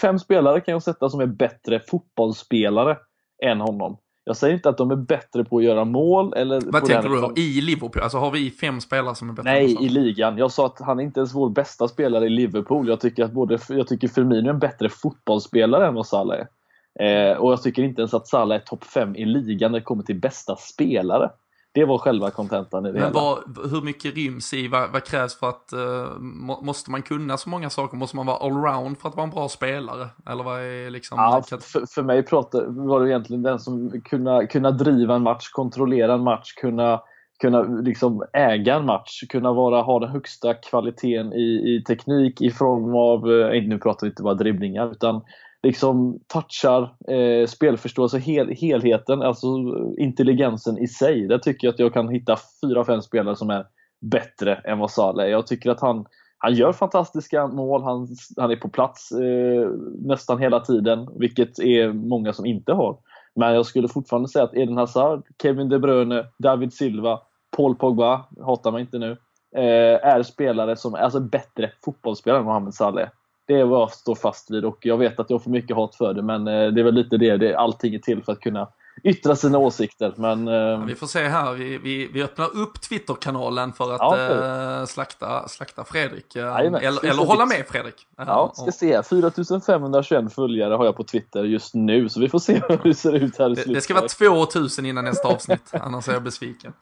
fem spelare kan jag sätta som är bättre fotbollsspelare än honom. Jag säger inte att de är bättre på att göra mål eller... Vad tänker du då? I Liverpool? Alltså har vi fem spelare som är bättre? Nej, i ligan. Jag sa att han är inte ens vår bästa spelare i Liverpool. Jag tycker att både, jag tycker Firmino är en bättre fotbollsspelare än vad Salah är. Eh, och jag tycker inte ens att Salah är topp 5 i ligan när det kommer till bästa spelare. Det var själva kontentan i det Men vad, hur mycket ryms i, vad, vad krävs för att, uh, må, måste man kunna så många saker? Måste man vara allround för att vara en bra spelare? Eller vad är liksom? Ja, för, för mig pratar, var det egentligen den som kunna, kunna driva en match, kontrollera en match, kunna kunna liksom äga en match, kunna vara, ha den högsta kvaliteten i, i teknik i form av, eh, nu pratar vi inte bara dribblingar, utan liksom touchar, eh, spelförståelse, hel, helheten, alltså intelligensen i sig. Där tycker jag att jag kan hitta fyra, fem spelare som är bättre än vad Salah är. Jag tycker att han, han gör fantastiska mål, han, han är på plats eh, nästan hela tiden, vilket är många som inte har. Men jag skulle fortfarande säga att Eden Hazard, Kevin De Bruyne, David Silva, Paul Pogba, hatar mig inte nu, eh, är spelare som är alltså bättre fotbollsspelare än Mohamed Salah det är vad jag står fast vid och jag vet att jag får mycket hat för det men eh, det är väl lite det, det allting är till för att kunna yttra sina åsikter. Men, eh, ja, vi får se här, vi, vi, vi öppnar upp Twitterkanalen för att ja, äh, slakta, slakta Fredrik. Jajamän, eller eller hålla med Fredrik. Ja, ska se. 4521 följare har jag på Twitter just nu, så vi får se hur det ser ut här i slutet. Det ska vara 2000 innan nästa avsnitt, annars är jag besviken.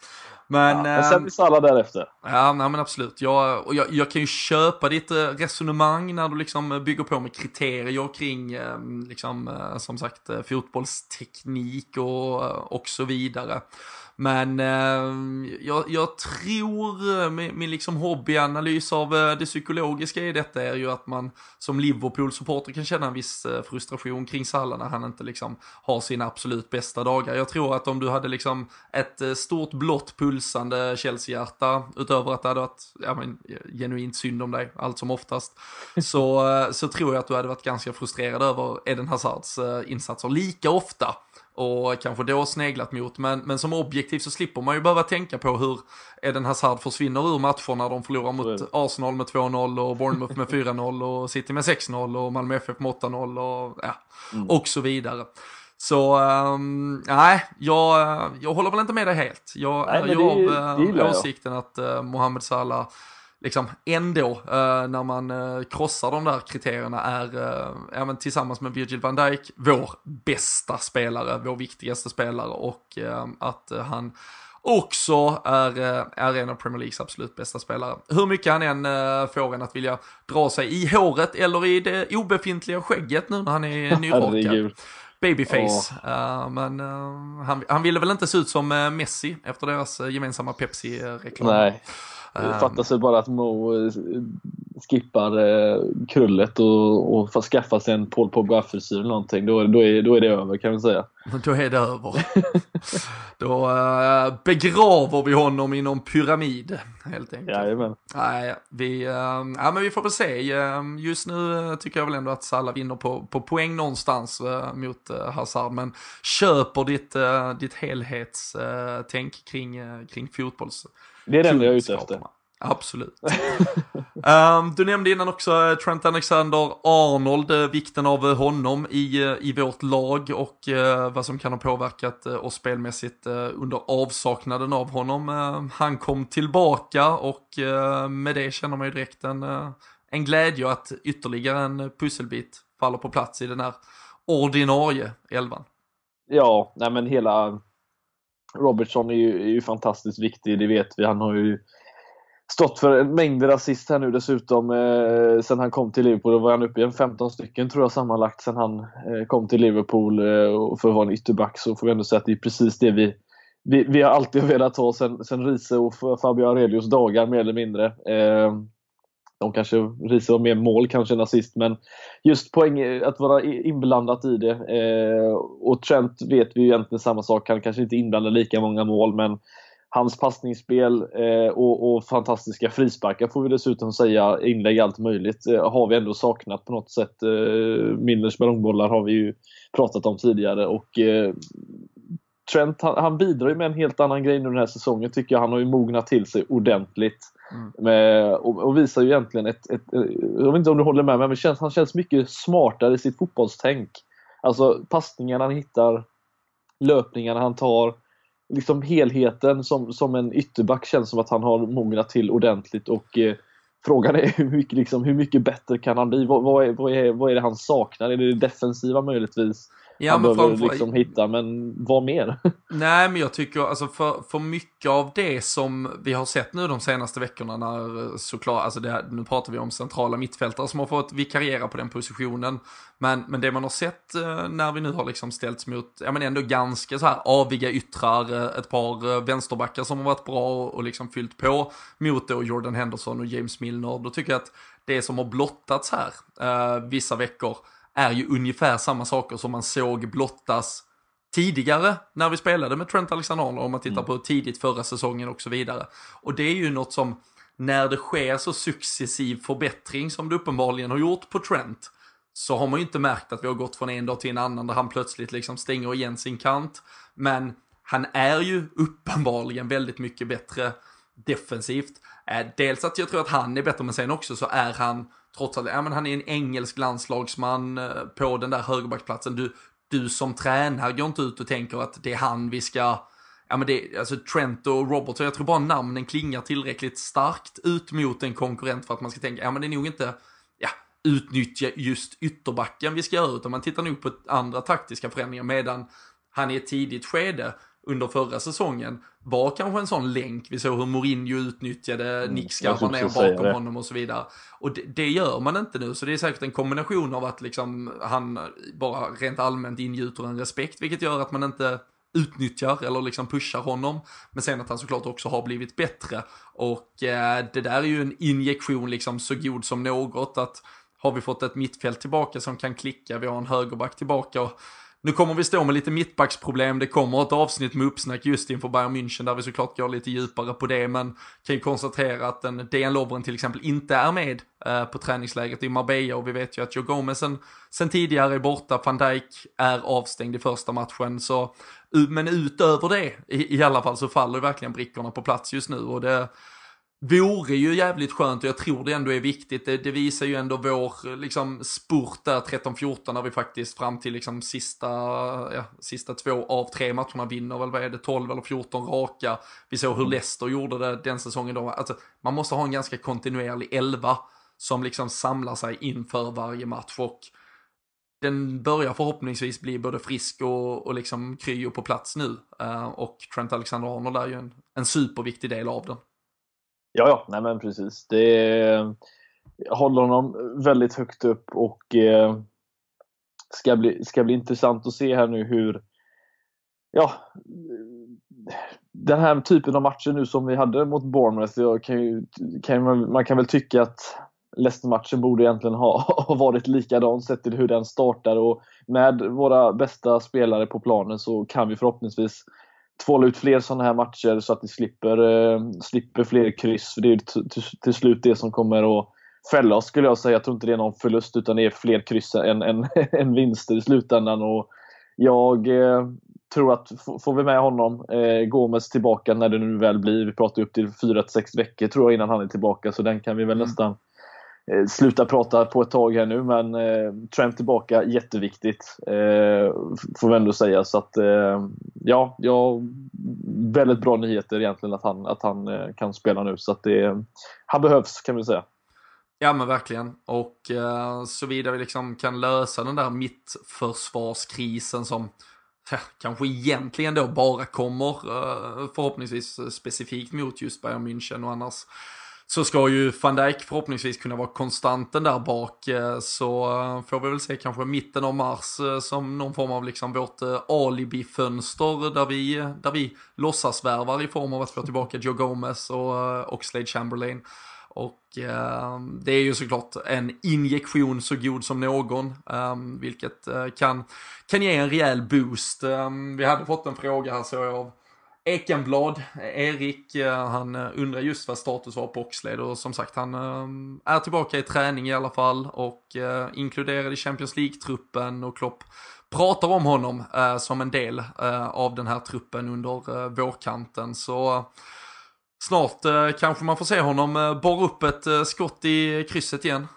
Men, ja, men sen blir Salah därefter. Ja, nej, men absolut. Jag, och jag, jag kan ju köpa ditt eh, resonemang när du liksom bygger på med kriterier kring, eh, liksom, eh, som sagt, fotbollsteknik och, och så vidare. Men eh, jag, jag, tror, eh, min, min liksom hobbyanalys av eh, det psykologiska i detta är ju att man som Liverpool-supporter kan känna en viss eh, frustration kring Salah när han inte liksom har sina absolut bästa dagar. Jag tror att om du hade liksom ett eh, stort blått pulsande Chelsea-hjärta, utöver att det hade varit ja, men, genuint synd om dig, allt som oftast, så, eh, så tror jag att du hade varit ganska frustrerad över Eden Hazards insatser lika ofta och kanske då sneglat mot. Men, men som objektiv så slipper man ju behöva tänka på hur Eden Hazard försvinner ur matcher när de förlorar mot Arsenal med 2-0 och Bournemouth med 4-0 och City med 6-0 och Malmö FF med 8-0 och, ja, mm. och så vidare. Så um, nej, jag, jag håller väl inte med dig helt. Jag är ju av uh, åsikten att uh, Mohamed Salah liksom ändå uh, när man uh, krossar de där kriterierna är, ja, men tillsammans med Virgil van Dijk, vår bästa spelare, vår viktigaste spelare och att han också är, är en av Premier Leagues absolut bästa spelare. Hur mycket han än får en att vilja dra sig i håret eller i det obefintliga skägget nu när han är nyrakad. Babyface. Oh. Men han, han ville väl inte se ut som Messi efter deras gemensamma Pepsi-reklam. Nej. Det ehm. fattas väl bara att Mo eh, skippar eh, krullet och, och får skaffa sig en Paul Pogba-frisyr eller någonting. Då, då, är, då är det över kan vi säga. Då är det över. då äh, begraver vi honom i någon pyramid helt enkelt. Jajamän. Nej, vi, äh, ja, men vi får väl se. Just nu tycker jag väl ändå att Salah vinner på, på poäng någonstans äh, mot Hazard. Men köper ditt, ditt helhetstänk kring, kring fotbolls det är det enda jag är ute efter. Absolut. um, du nämnde innan också eh, Trent Alexander-Arnold, eh, vikten av eh, honom i, i vårt lag och uh, vad som kan ha påverkat uh, oss spelmässigt uh, under avsaknaden av honom. han kom tillbaka och med det känner man ju direkt en, en glädje att ytterligare en pusselbit faller på plats i den här ordinarie elvan. Ja, nej men hela Robertson är ju, är ju fantastiskt viktig, det vet vi. Han har ju stått för mängder assist här nu dessutom. Eh, sen han kom till Liverpool då var han uppe i en 15 stycken tror jag sammanlagt sen han eh, kom till Liverpool. Eh, och för att vara en ytterback så får vi ändå säga att det är precis det vi, vi, vi har alltid velat ha sen, sen Riese och Fabio Aurelius dagar mer eller mindre. Eh, de kanske, risar mer mål kanske än assist, men just poäng, att vara inblandat i det. Eh, och Trent vet vi ju egentligen samma sak, han kanske inte inblandar lika många mål, men hans passningsspel eh, och, och, fantastiska frisparkar får vi dessutom säga, inlägg allt möjligt, eh, har vi ändå saknat på något sätt. Eh, Millers ballongbollar har vi ju pratat om tidigare och eh, Trent han, han, bidrar ju med en helt annan grej nu den här säsongen tycker jag. Han har ju mognat till sig ordentligt. Mm. Med, och, och, visar ju egentligen ett, ett, ett, Jag vet inte om du håller med mig, men känns, han känns mycket smartare i sitt fotbollstänk. Alltså passningarna han hittar, löpningarna han tar. Liksom helheten som, som en ytterback känns som att han har mognat till ordentligt. och eh, Frågan är hur mycket, liksom, hur mycket bättre kan han bli? Vad, vad, är, vad, är, vad är det han saknar? Är det det defensiva möjligtvis? Ja, han behöver framför... liksom hitta, men vad mer? Nej, men jag tycker alltså för, för mycket av det som vi har sett nu de senaste veckorna när såklart, alltså det, nu pratar vi om centrala mittfältare som har fått vikariera på den positionen. Men, men det man har sett eh, när vi nu har liksom ställts mot, ja men ändå ganska så här aviga yttrar, eh, ett par eh, vänsterbackar som har varit bra och, och liksom fyllt på mot då Jordan Henderson och James Milner, då tycker jag att det som har blottats här eh, vissa veckor är ju ungefär samma saker som man såg blottas tidigare när vi spelade med Trent Alexander-Arnold om man tittar mm. på tidigt förra säsongen och så vidare. Och det är ju något som när det sker så successiv förbättring som det uppenbarligen har gjort på Trent så har man ju inte märkt att vi har gått från en dag till en annan där han plötsligt liksom stänger igen sin kant. Men han är ju uppenbarligen väldigt mycket bättre defensivt. Eh, dels att jag tror att han är bättre, men sen också så är han trots att ja, men han är en engelsk landslagsman eh, på den där högerbacksplatsen. Du, du som tränare går inte ut och tänker att det är han vi ska Ja men det, alltså Trent och Robertson, jag tror bara namnen klingar tillräckligt starkt ut mot en konkurrent för att man ska tänka, ja men det är nog inte, ja, utnyttja just ytterbacken vi ska göra, utan man tittar nog på andra taktiska förändringar medan han i ett tidigt skede under förra säsongen var kanske en sån länk. Vi såg hur Mourinho utnyttjade mm, Nick ner bakom honom och så vidare. Och det, det, gör man inte nu, så det är säkert en kombination av att liksom han bara rent allmänt ingjuter en respekt, vilket gör att man inte utnyttjar eller liksom pushar honom. Men sen att han såklart också har blivit bättre. Och eh, det där är ju en injektion liksom så god som något att har vi fått ett mittfält tillbaka som kan klicka, vi har en högerback tillbaka och nu kommer vi stå med lite mittbacksproblem, det kommer ett avsnitt med uppsnack just inför Bayern München där vi såklart går lite djupare på det, men kan ju konstatera att en DN Lovren till exempel inte är med eh, på träningsläget i Marbella. Och vi vet ju att Joe Gomez sen, sen tidigare är borta, van Dijk är avstängd i första matchen, så men utöver det i, i alla fall så faller verkligen brickorna på plats just nu. Och det vore ju jävligt skönt och jag tror det ändå är viktigt. Det, det visar ju ändå vår liksom, spurt där 13-14 när vi faktiskt fram till liksom, sista, ja, sista två av tre matcherna vinner väl, vad är det, 12 eller 14 raka. Vi såg hur mm. Leicester gjorde det den säsongen då. Alltså, man måste ha en ganska kontinuerlig elva som liksom samlar sig inför varje match och den börjar förhoppningsvis bli både frisk och, och liksom kryo på plats nu. Uh, och Trent Alexander-Arnold är ju en, en superviktig del av den. Ja, ja, nej men precis. Det jag håller honom väldigt högt upp och eh, ska, bli, ska bli intressant att se här nu hur ja, den här typen av matcher nu som vi hade mot Bournemouth, jag kan ju, kan man, kan väl tycka att Leicester-matchen borde egentligen ha, ha varit likadan sett till hur den startar och med våra bästa spelare på planen så kan vi förhoppningsvis tvåla ut fler sådana här matcher så att vi slipper, eh, slipper fler kryss. Det är till, till, slut det som kommer att fälla oss skulle jag säga. Jag tror inte det är någon förlust utan det är fler kryss än, än, än vinster i slutändan. Och jag eh, tror att får vi med honom, eh, Gomes tillbaka när det nu väl blir, vi pratar upp till 4-6 veckor tror jag innan han är tillbaka, så den kan vi väl mm. nästan Eh, sluta prata på ett tag här nu, men eh, Trent tillbaka, jätteviktigt. Eh, får vi ändå säga. Så att, eh, ja, ja, väldigt bra nyheter egentligen att han, att han eh, kan spela nu. Så att det, han behövs kan vi säga. Ja men verkligen. Och eh, såvida vi liksom kan lösa den där mittförsvarskrisen som kanske egentligen då bara kommer eh, förhoppningsvis specifikt mot just Bayern München och annars så ska ju van Dijk förhoppningsvis kunna vara konstanten där bak. Eh, så eh, får vi väl se kanske mitten av mars eh, som någon form av liksom vårt alibi-fönster där vi, där vi låtsasvärvar i form av att få tillbaka Joe Gomez och Oxlade Chamberlain. Och eh, det är ju såklart en injektion så god som någon, eh, vilket eh, kan, kan ge en rejäl boost. vi hade fått en fråga här så jag av Ekenblad, Erik, eh, han eh, undrar just vad status var på Oxlade och som sagt han eh, är tillbaka i träning i alla fall och inkluderad i Champions League-truppen och Klopp pratar om honom som en del av den här truppen under vårkanten. Så snart kanske man får se honom borra upp ett skott i krysset igen.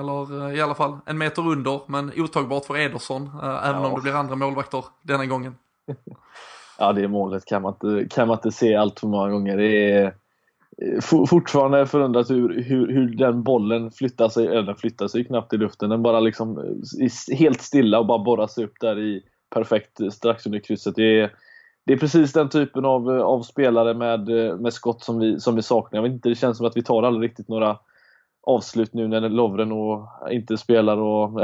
Eller i alla fall en meter under, men otagbart för Ederson, även om det blir andra målvakter denna gången. Ja, det målet kan man inte, kan man inte se allt för många gånger. Det är eh, fortfarande förundrat hur, hur, hur den bollen flyttar sig, eller den flyttar sig knappt i luften. Den bara liksom eh, är helt stilla och bara borrar sig upp där i perfekt eh, strax under krysset. Det är, det är precis den typen av, av spelare med, med skott som vi, som vi saknar. Jag vet inte, det känns som att vi tar aldrig riktigt några avslut nu när Lovren och inte spelar och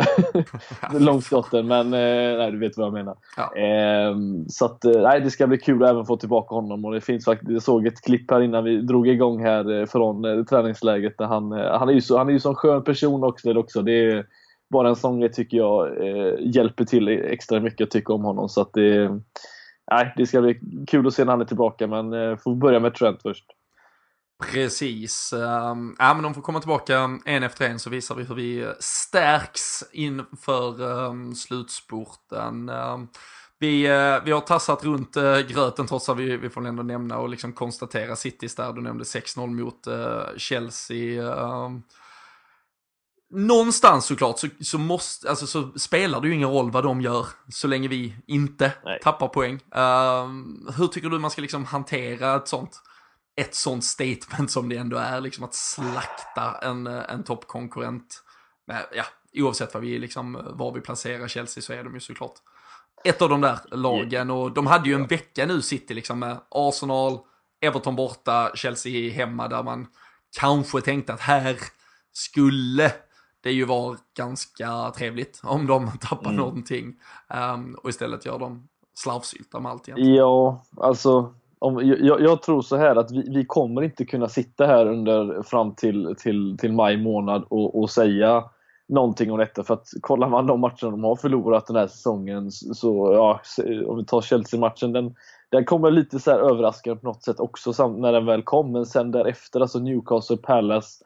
långskotten. Men eh, nej, du vet vad jag menar. Ja. Eh, så att, eh, nej, det ska bli kul att även få tillbaka honom. Och det finns faktiskt, jag såg ett klipp här innan vi drog igång här eh, från eh, träningsläget. Där han, eh, han är ju så, han är ju så skön person också. också. Det är bara en sån grej tycker jag hjälper till extra mycket att tycka om honom. Så att det, nej, det ska bli kul att se när han är tillbaka. Men eh, får börja med Trent först. Precis. Um, ja, men de får komma tillbaka en efter en så visar vi hur vi stärks inför um, slutspurten. Um, vi, uh, vi har tassat runt uh, gröten trots att vi, vi får ändå nämna och liksom konstatera Citys där. Du nämnde 6-0 mot uh, Chelsea. Um, någonstans såklart så, så, måste, alltså, så spelar det ju ingen roll vad de gör så länge vi inte Nej. tappar poäng. hur tycker du man ska liksom hantera ett sånt? Ett sånt statement som det ändå är, liksom att slakta en, en toppkonkurrent. Ja, oavsett vad vi, liksom, var vi placerar Chelsea så är de ju såklart ett av de där lagen. Och de hade ju en vecka nu, City, liksom med Arsenal, Everton borta, Chelsea hemma, där man kanske tänkte att här skulle det ju vara ganska trevligt om de tappar mm. någonting. Um, och istället gör de slarvsylta med allt egentligen. Ja, alltså om, jag, jag, tror så här att vi, vi, kommer inte kunna sitta här under fram till, till, till maj månad och, och säga någonting om detta. För att kollar man de matcherna de har förlorat den här säsongen så, ja, om vi tar Chelsea-matchen, den, den kommer lite så här överraskande på något sätt också när den väl kom. Men sen därefter, alltså Newcastle Palace.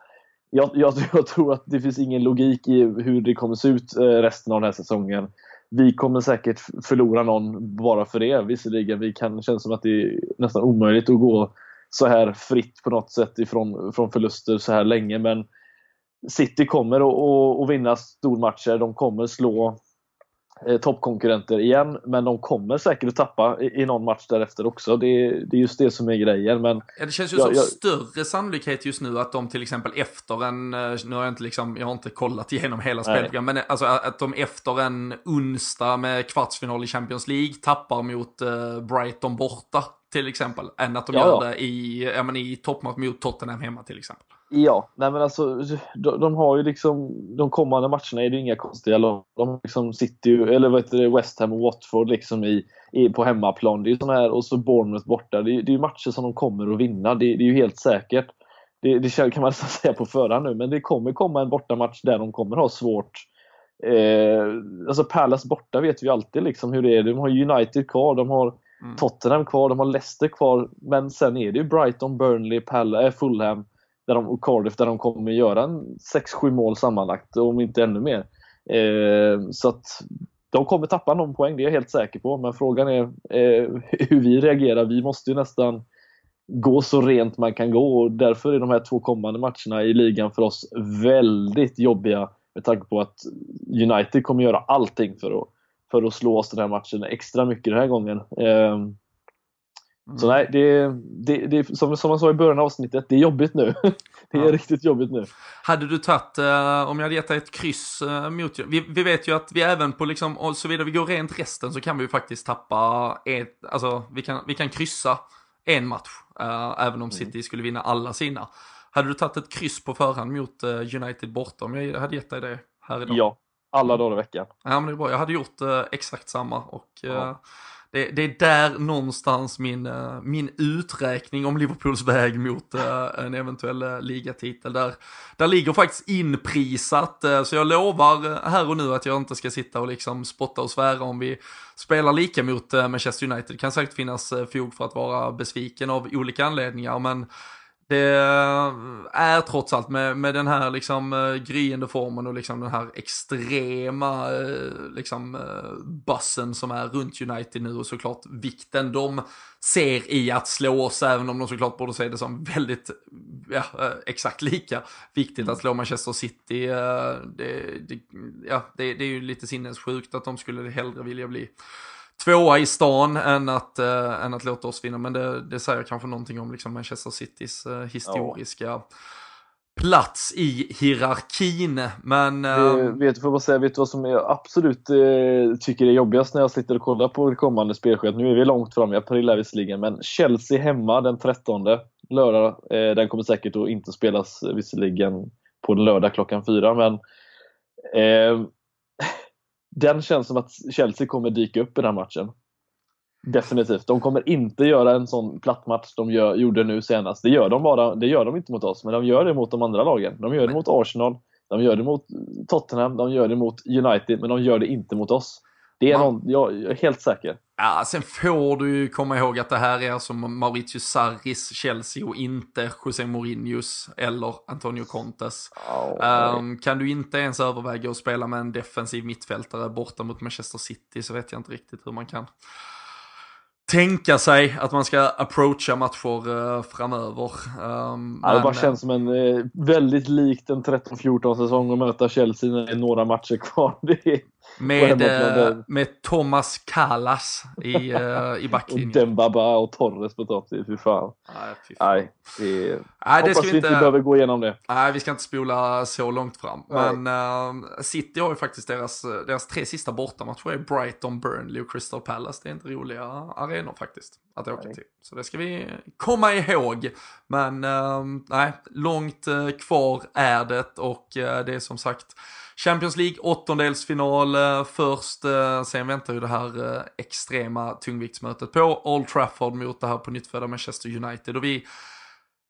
Jag, jag, jag tror att det finns ingen logik i hur det kommer se ut eh, resten av den här säsongen vi kommer säkert förlora någon bara för det. Visserligen, vi kan, det känns som att det är nästan omöjligt att gå så här fritt på något sätt ifrån från förluster så här länge. Men City kommer att vinna stormatcher. De kommer slå toppkonkurrenter igen, men de kommer säkert att tappa i, i någon match därefter också. Det, det är just det som är grejen. Men ja, det känns ju jag, som jag, större sannolikhet just nu att de till exempel efter en, eh, nu har jag inte, liksom, jag har inte kollat igenom hela spelet, men alltså att de efter en onsdag med kvartsfinal i Champions League tappar mot Brighton borta till exempel, än att de ja, gör det i, ja, men i toppmatch mot Tottenham hemma till exempel. Ja, nej men alltså de, de, har ju liksom de kommande matcherna är det inga konstiga lag. De liksom sitter ju, eller vad heter det, West Ham och Watford liksom i, i, på hemmaplan. Det är ju här, och så Bournemouth borta. Det är, det är matcher som de kommer att vinna. Det, det är ju helt säkert. Det, det, kan man nästan säga på förhand nu, men det kommer komma en bortamatch där de kommer ha svårt. Eh, alltså Palace borta vet vi alltid liksom hur det är. De har United kvar, de har mm. Tottenham kvar, de har Leicester kvar. Men sen är det ju Brighton, Burnley, Palace, eh, Fulham där de, och Cardiff där de kommer göra en 6-7 mål sammanlagt, om inte ännu mer. Eh, så att de kommer tappa någon poäng, det är jag helt säker på. Men frågan är eh, hur vi reagerar. Vi måste ju nästan gå så rent man kan gå och därför är de här två kommande matcherna i ligan för oss väldigt jobbiga med tanke på att United kommer göra allting för att, för att slå oss den här matchen extra mycket den här gången. Eh, Mm. Så nej, det, det, det, som, som man sa i början av avsnittet, det är jobbigt nu. det är ja. riktigt jobbigt nu. Hade du tagit, uh, om jag hade gett dig ett kryss uh, mot, vi, vi vet ju att vi även på liksom, såvida vi går rent resten så kan vi ju faktiskt tappa, ett, alltså vi kan, vi kan kryssa en match, uh, även om mm. City skulle vinna alla sina. Hade du tagit ett kryss på förhand mot United borta om jag hade gett dig det här idag? Ja, alla dagar i veckan. Ja men det är bra, jag hade gjort exakt samma och ja det, det, är där någonstans min, eh, min uträkning om Liverpools väg mot eh, en eventuell eh, ligatitel. Där, där ligger faktiskt inprisat, så jag lovar här och nu att jag inte ska sitta och liksom spotta och svära om vi spelar lika mot Manchester United. Det kan säkert finnas fog för att vara besviken av olika anledningar, men det eh, är trots allt med, med den här liksom eh, gryende formen och liksom den här extrema eh, liksom bussen som är runt United nu och såklart vikten de ser i att slå oss, även om de såklart borde se det som väldigt, ja, exakt lika viktigt att slå Manchester City. Det, det, ja, det, det är ju lite sinnessjukt att de skulle hellre vilja bli tvåa i stan än att, äh, än att låta oss vinna. Men det, det säger kanske någonting om liksom Manchester Citys äh, historiska ja. plats i hierarkin. Men... Äh, vet, får bara säga, vet du vad som jag absolut eh, tycker är jobbigast när jag sitter och kollar på det kommande spelskedet? Nu är vi långt fram i april här visserligen, men Chelsea hemma den 13 lördag. Den kommer säkert att inte spelas visserligen på en lördag klockan fyra, men eh, den känns som att Chelsea kommer dyka upp i den matchen. Definitivt. De kommer inte göra en sån platt match de gör, gjorde nu senast. Det gör, de bara, det gör de inte mot oss, men de gör det mot de andra lagen. De gör det mot Arsenal, de gör det mot Tottenham, de gör det mot United, men de gör det inte mot oss. Det är någon, jag är helt säker. Ja, sen får du ju komma ihåg att det här är som Mauricio Sarris Chelsea och inte José Mourinhos eller Antonio Contes. Oh, um, kan du inte ens överväga att spela med en defensiv mittfältare borta mot Manchester City så vet jag inte riktigt hur man kan tänka sig att man ska approacha matcher uh, framöver. Um, ja, det bara känns som en uh, väldigt likt en 13-14 säsong att möta Chelsea när det är några matcher kvar. Det är, med, eh, med Thomas Kallas i, uh, i backlinjen. och Dembaba och Torres på topp. Fy fan. Nej, fy fan. Nej, det, Nej, det hoppas vi inte, behöver gå igenom det. Nej, vi ska inte spola så långt fram. Nej. Men uh, City har ju faktiskt deras, deras tre sista bortamatcher är Brighton, Burnley och Crystal Palace. Det är inte roliga arenor faktiskt att åka nej. till. Så det ska vi komma ihåg. Men uh, nej, långt kvar är det och det är som sagt Champions League åttondelsfinal eh, först, eh, sen väntar ju det här eh, extrema tungviktsmötet på Old Trafford mot det här på nyttfödda Manchester United och vi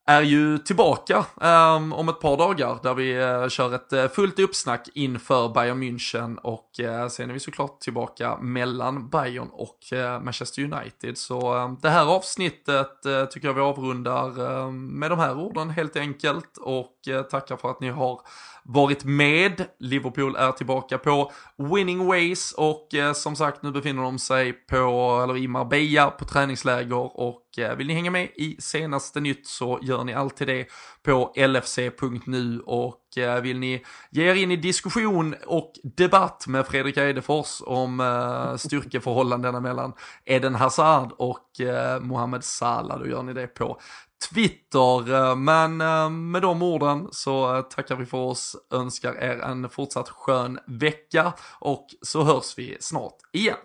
är ju tillbaka um, om ett par dagar där vi uh, kör ett uh, fullt uppsnack inför Bayern München och uh, sen är vi såklart tillbaka mellan Bayern och Manchester United. Så um, det här avsnittet tycker jag vi avrundar ehm, med de här orden helt enkelt och tackar för att ni har varit med. Liverpool är tillbaka på winning ways och eh, som sagt nu befinner de sig på, eller i Marbella på träningsläger och eh, vill ni hänga med i senaste nytt så gör ni alltid det på lfc.nu och eh, vill ni ge er in i diskussion och debatt med Fredrik Eidefors om styrkeförhållandena mellan Eden Hazard och Mohamed Salah, då gör ni det på Twitter. Eh, men eh, med de orden så eh, tackar vi för oss, önskar er en fortsatt skön vecka och så hörs vi snart igen.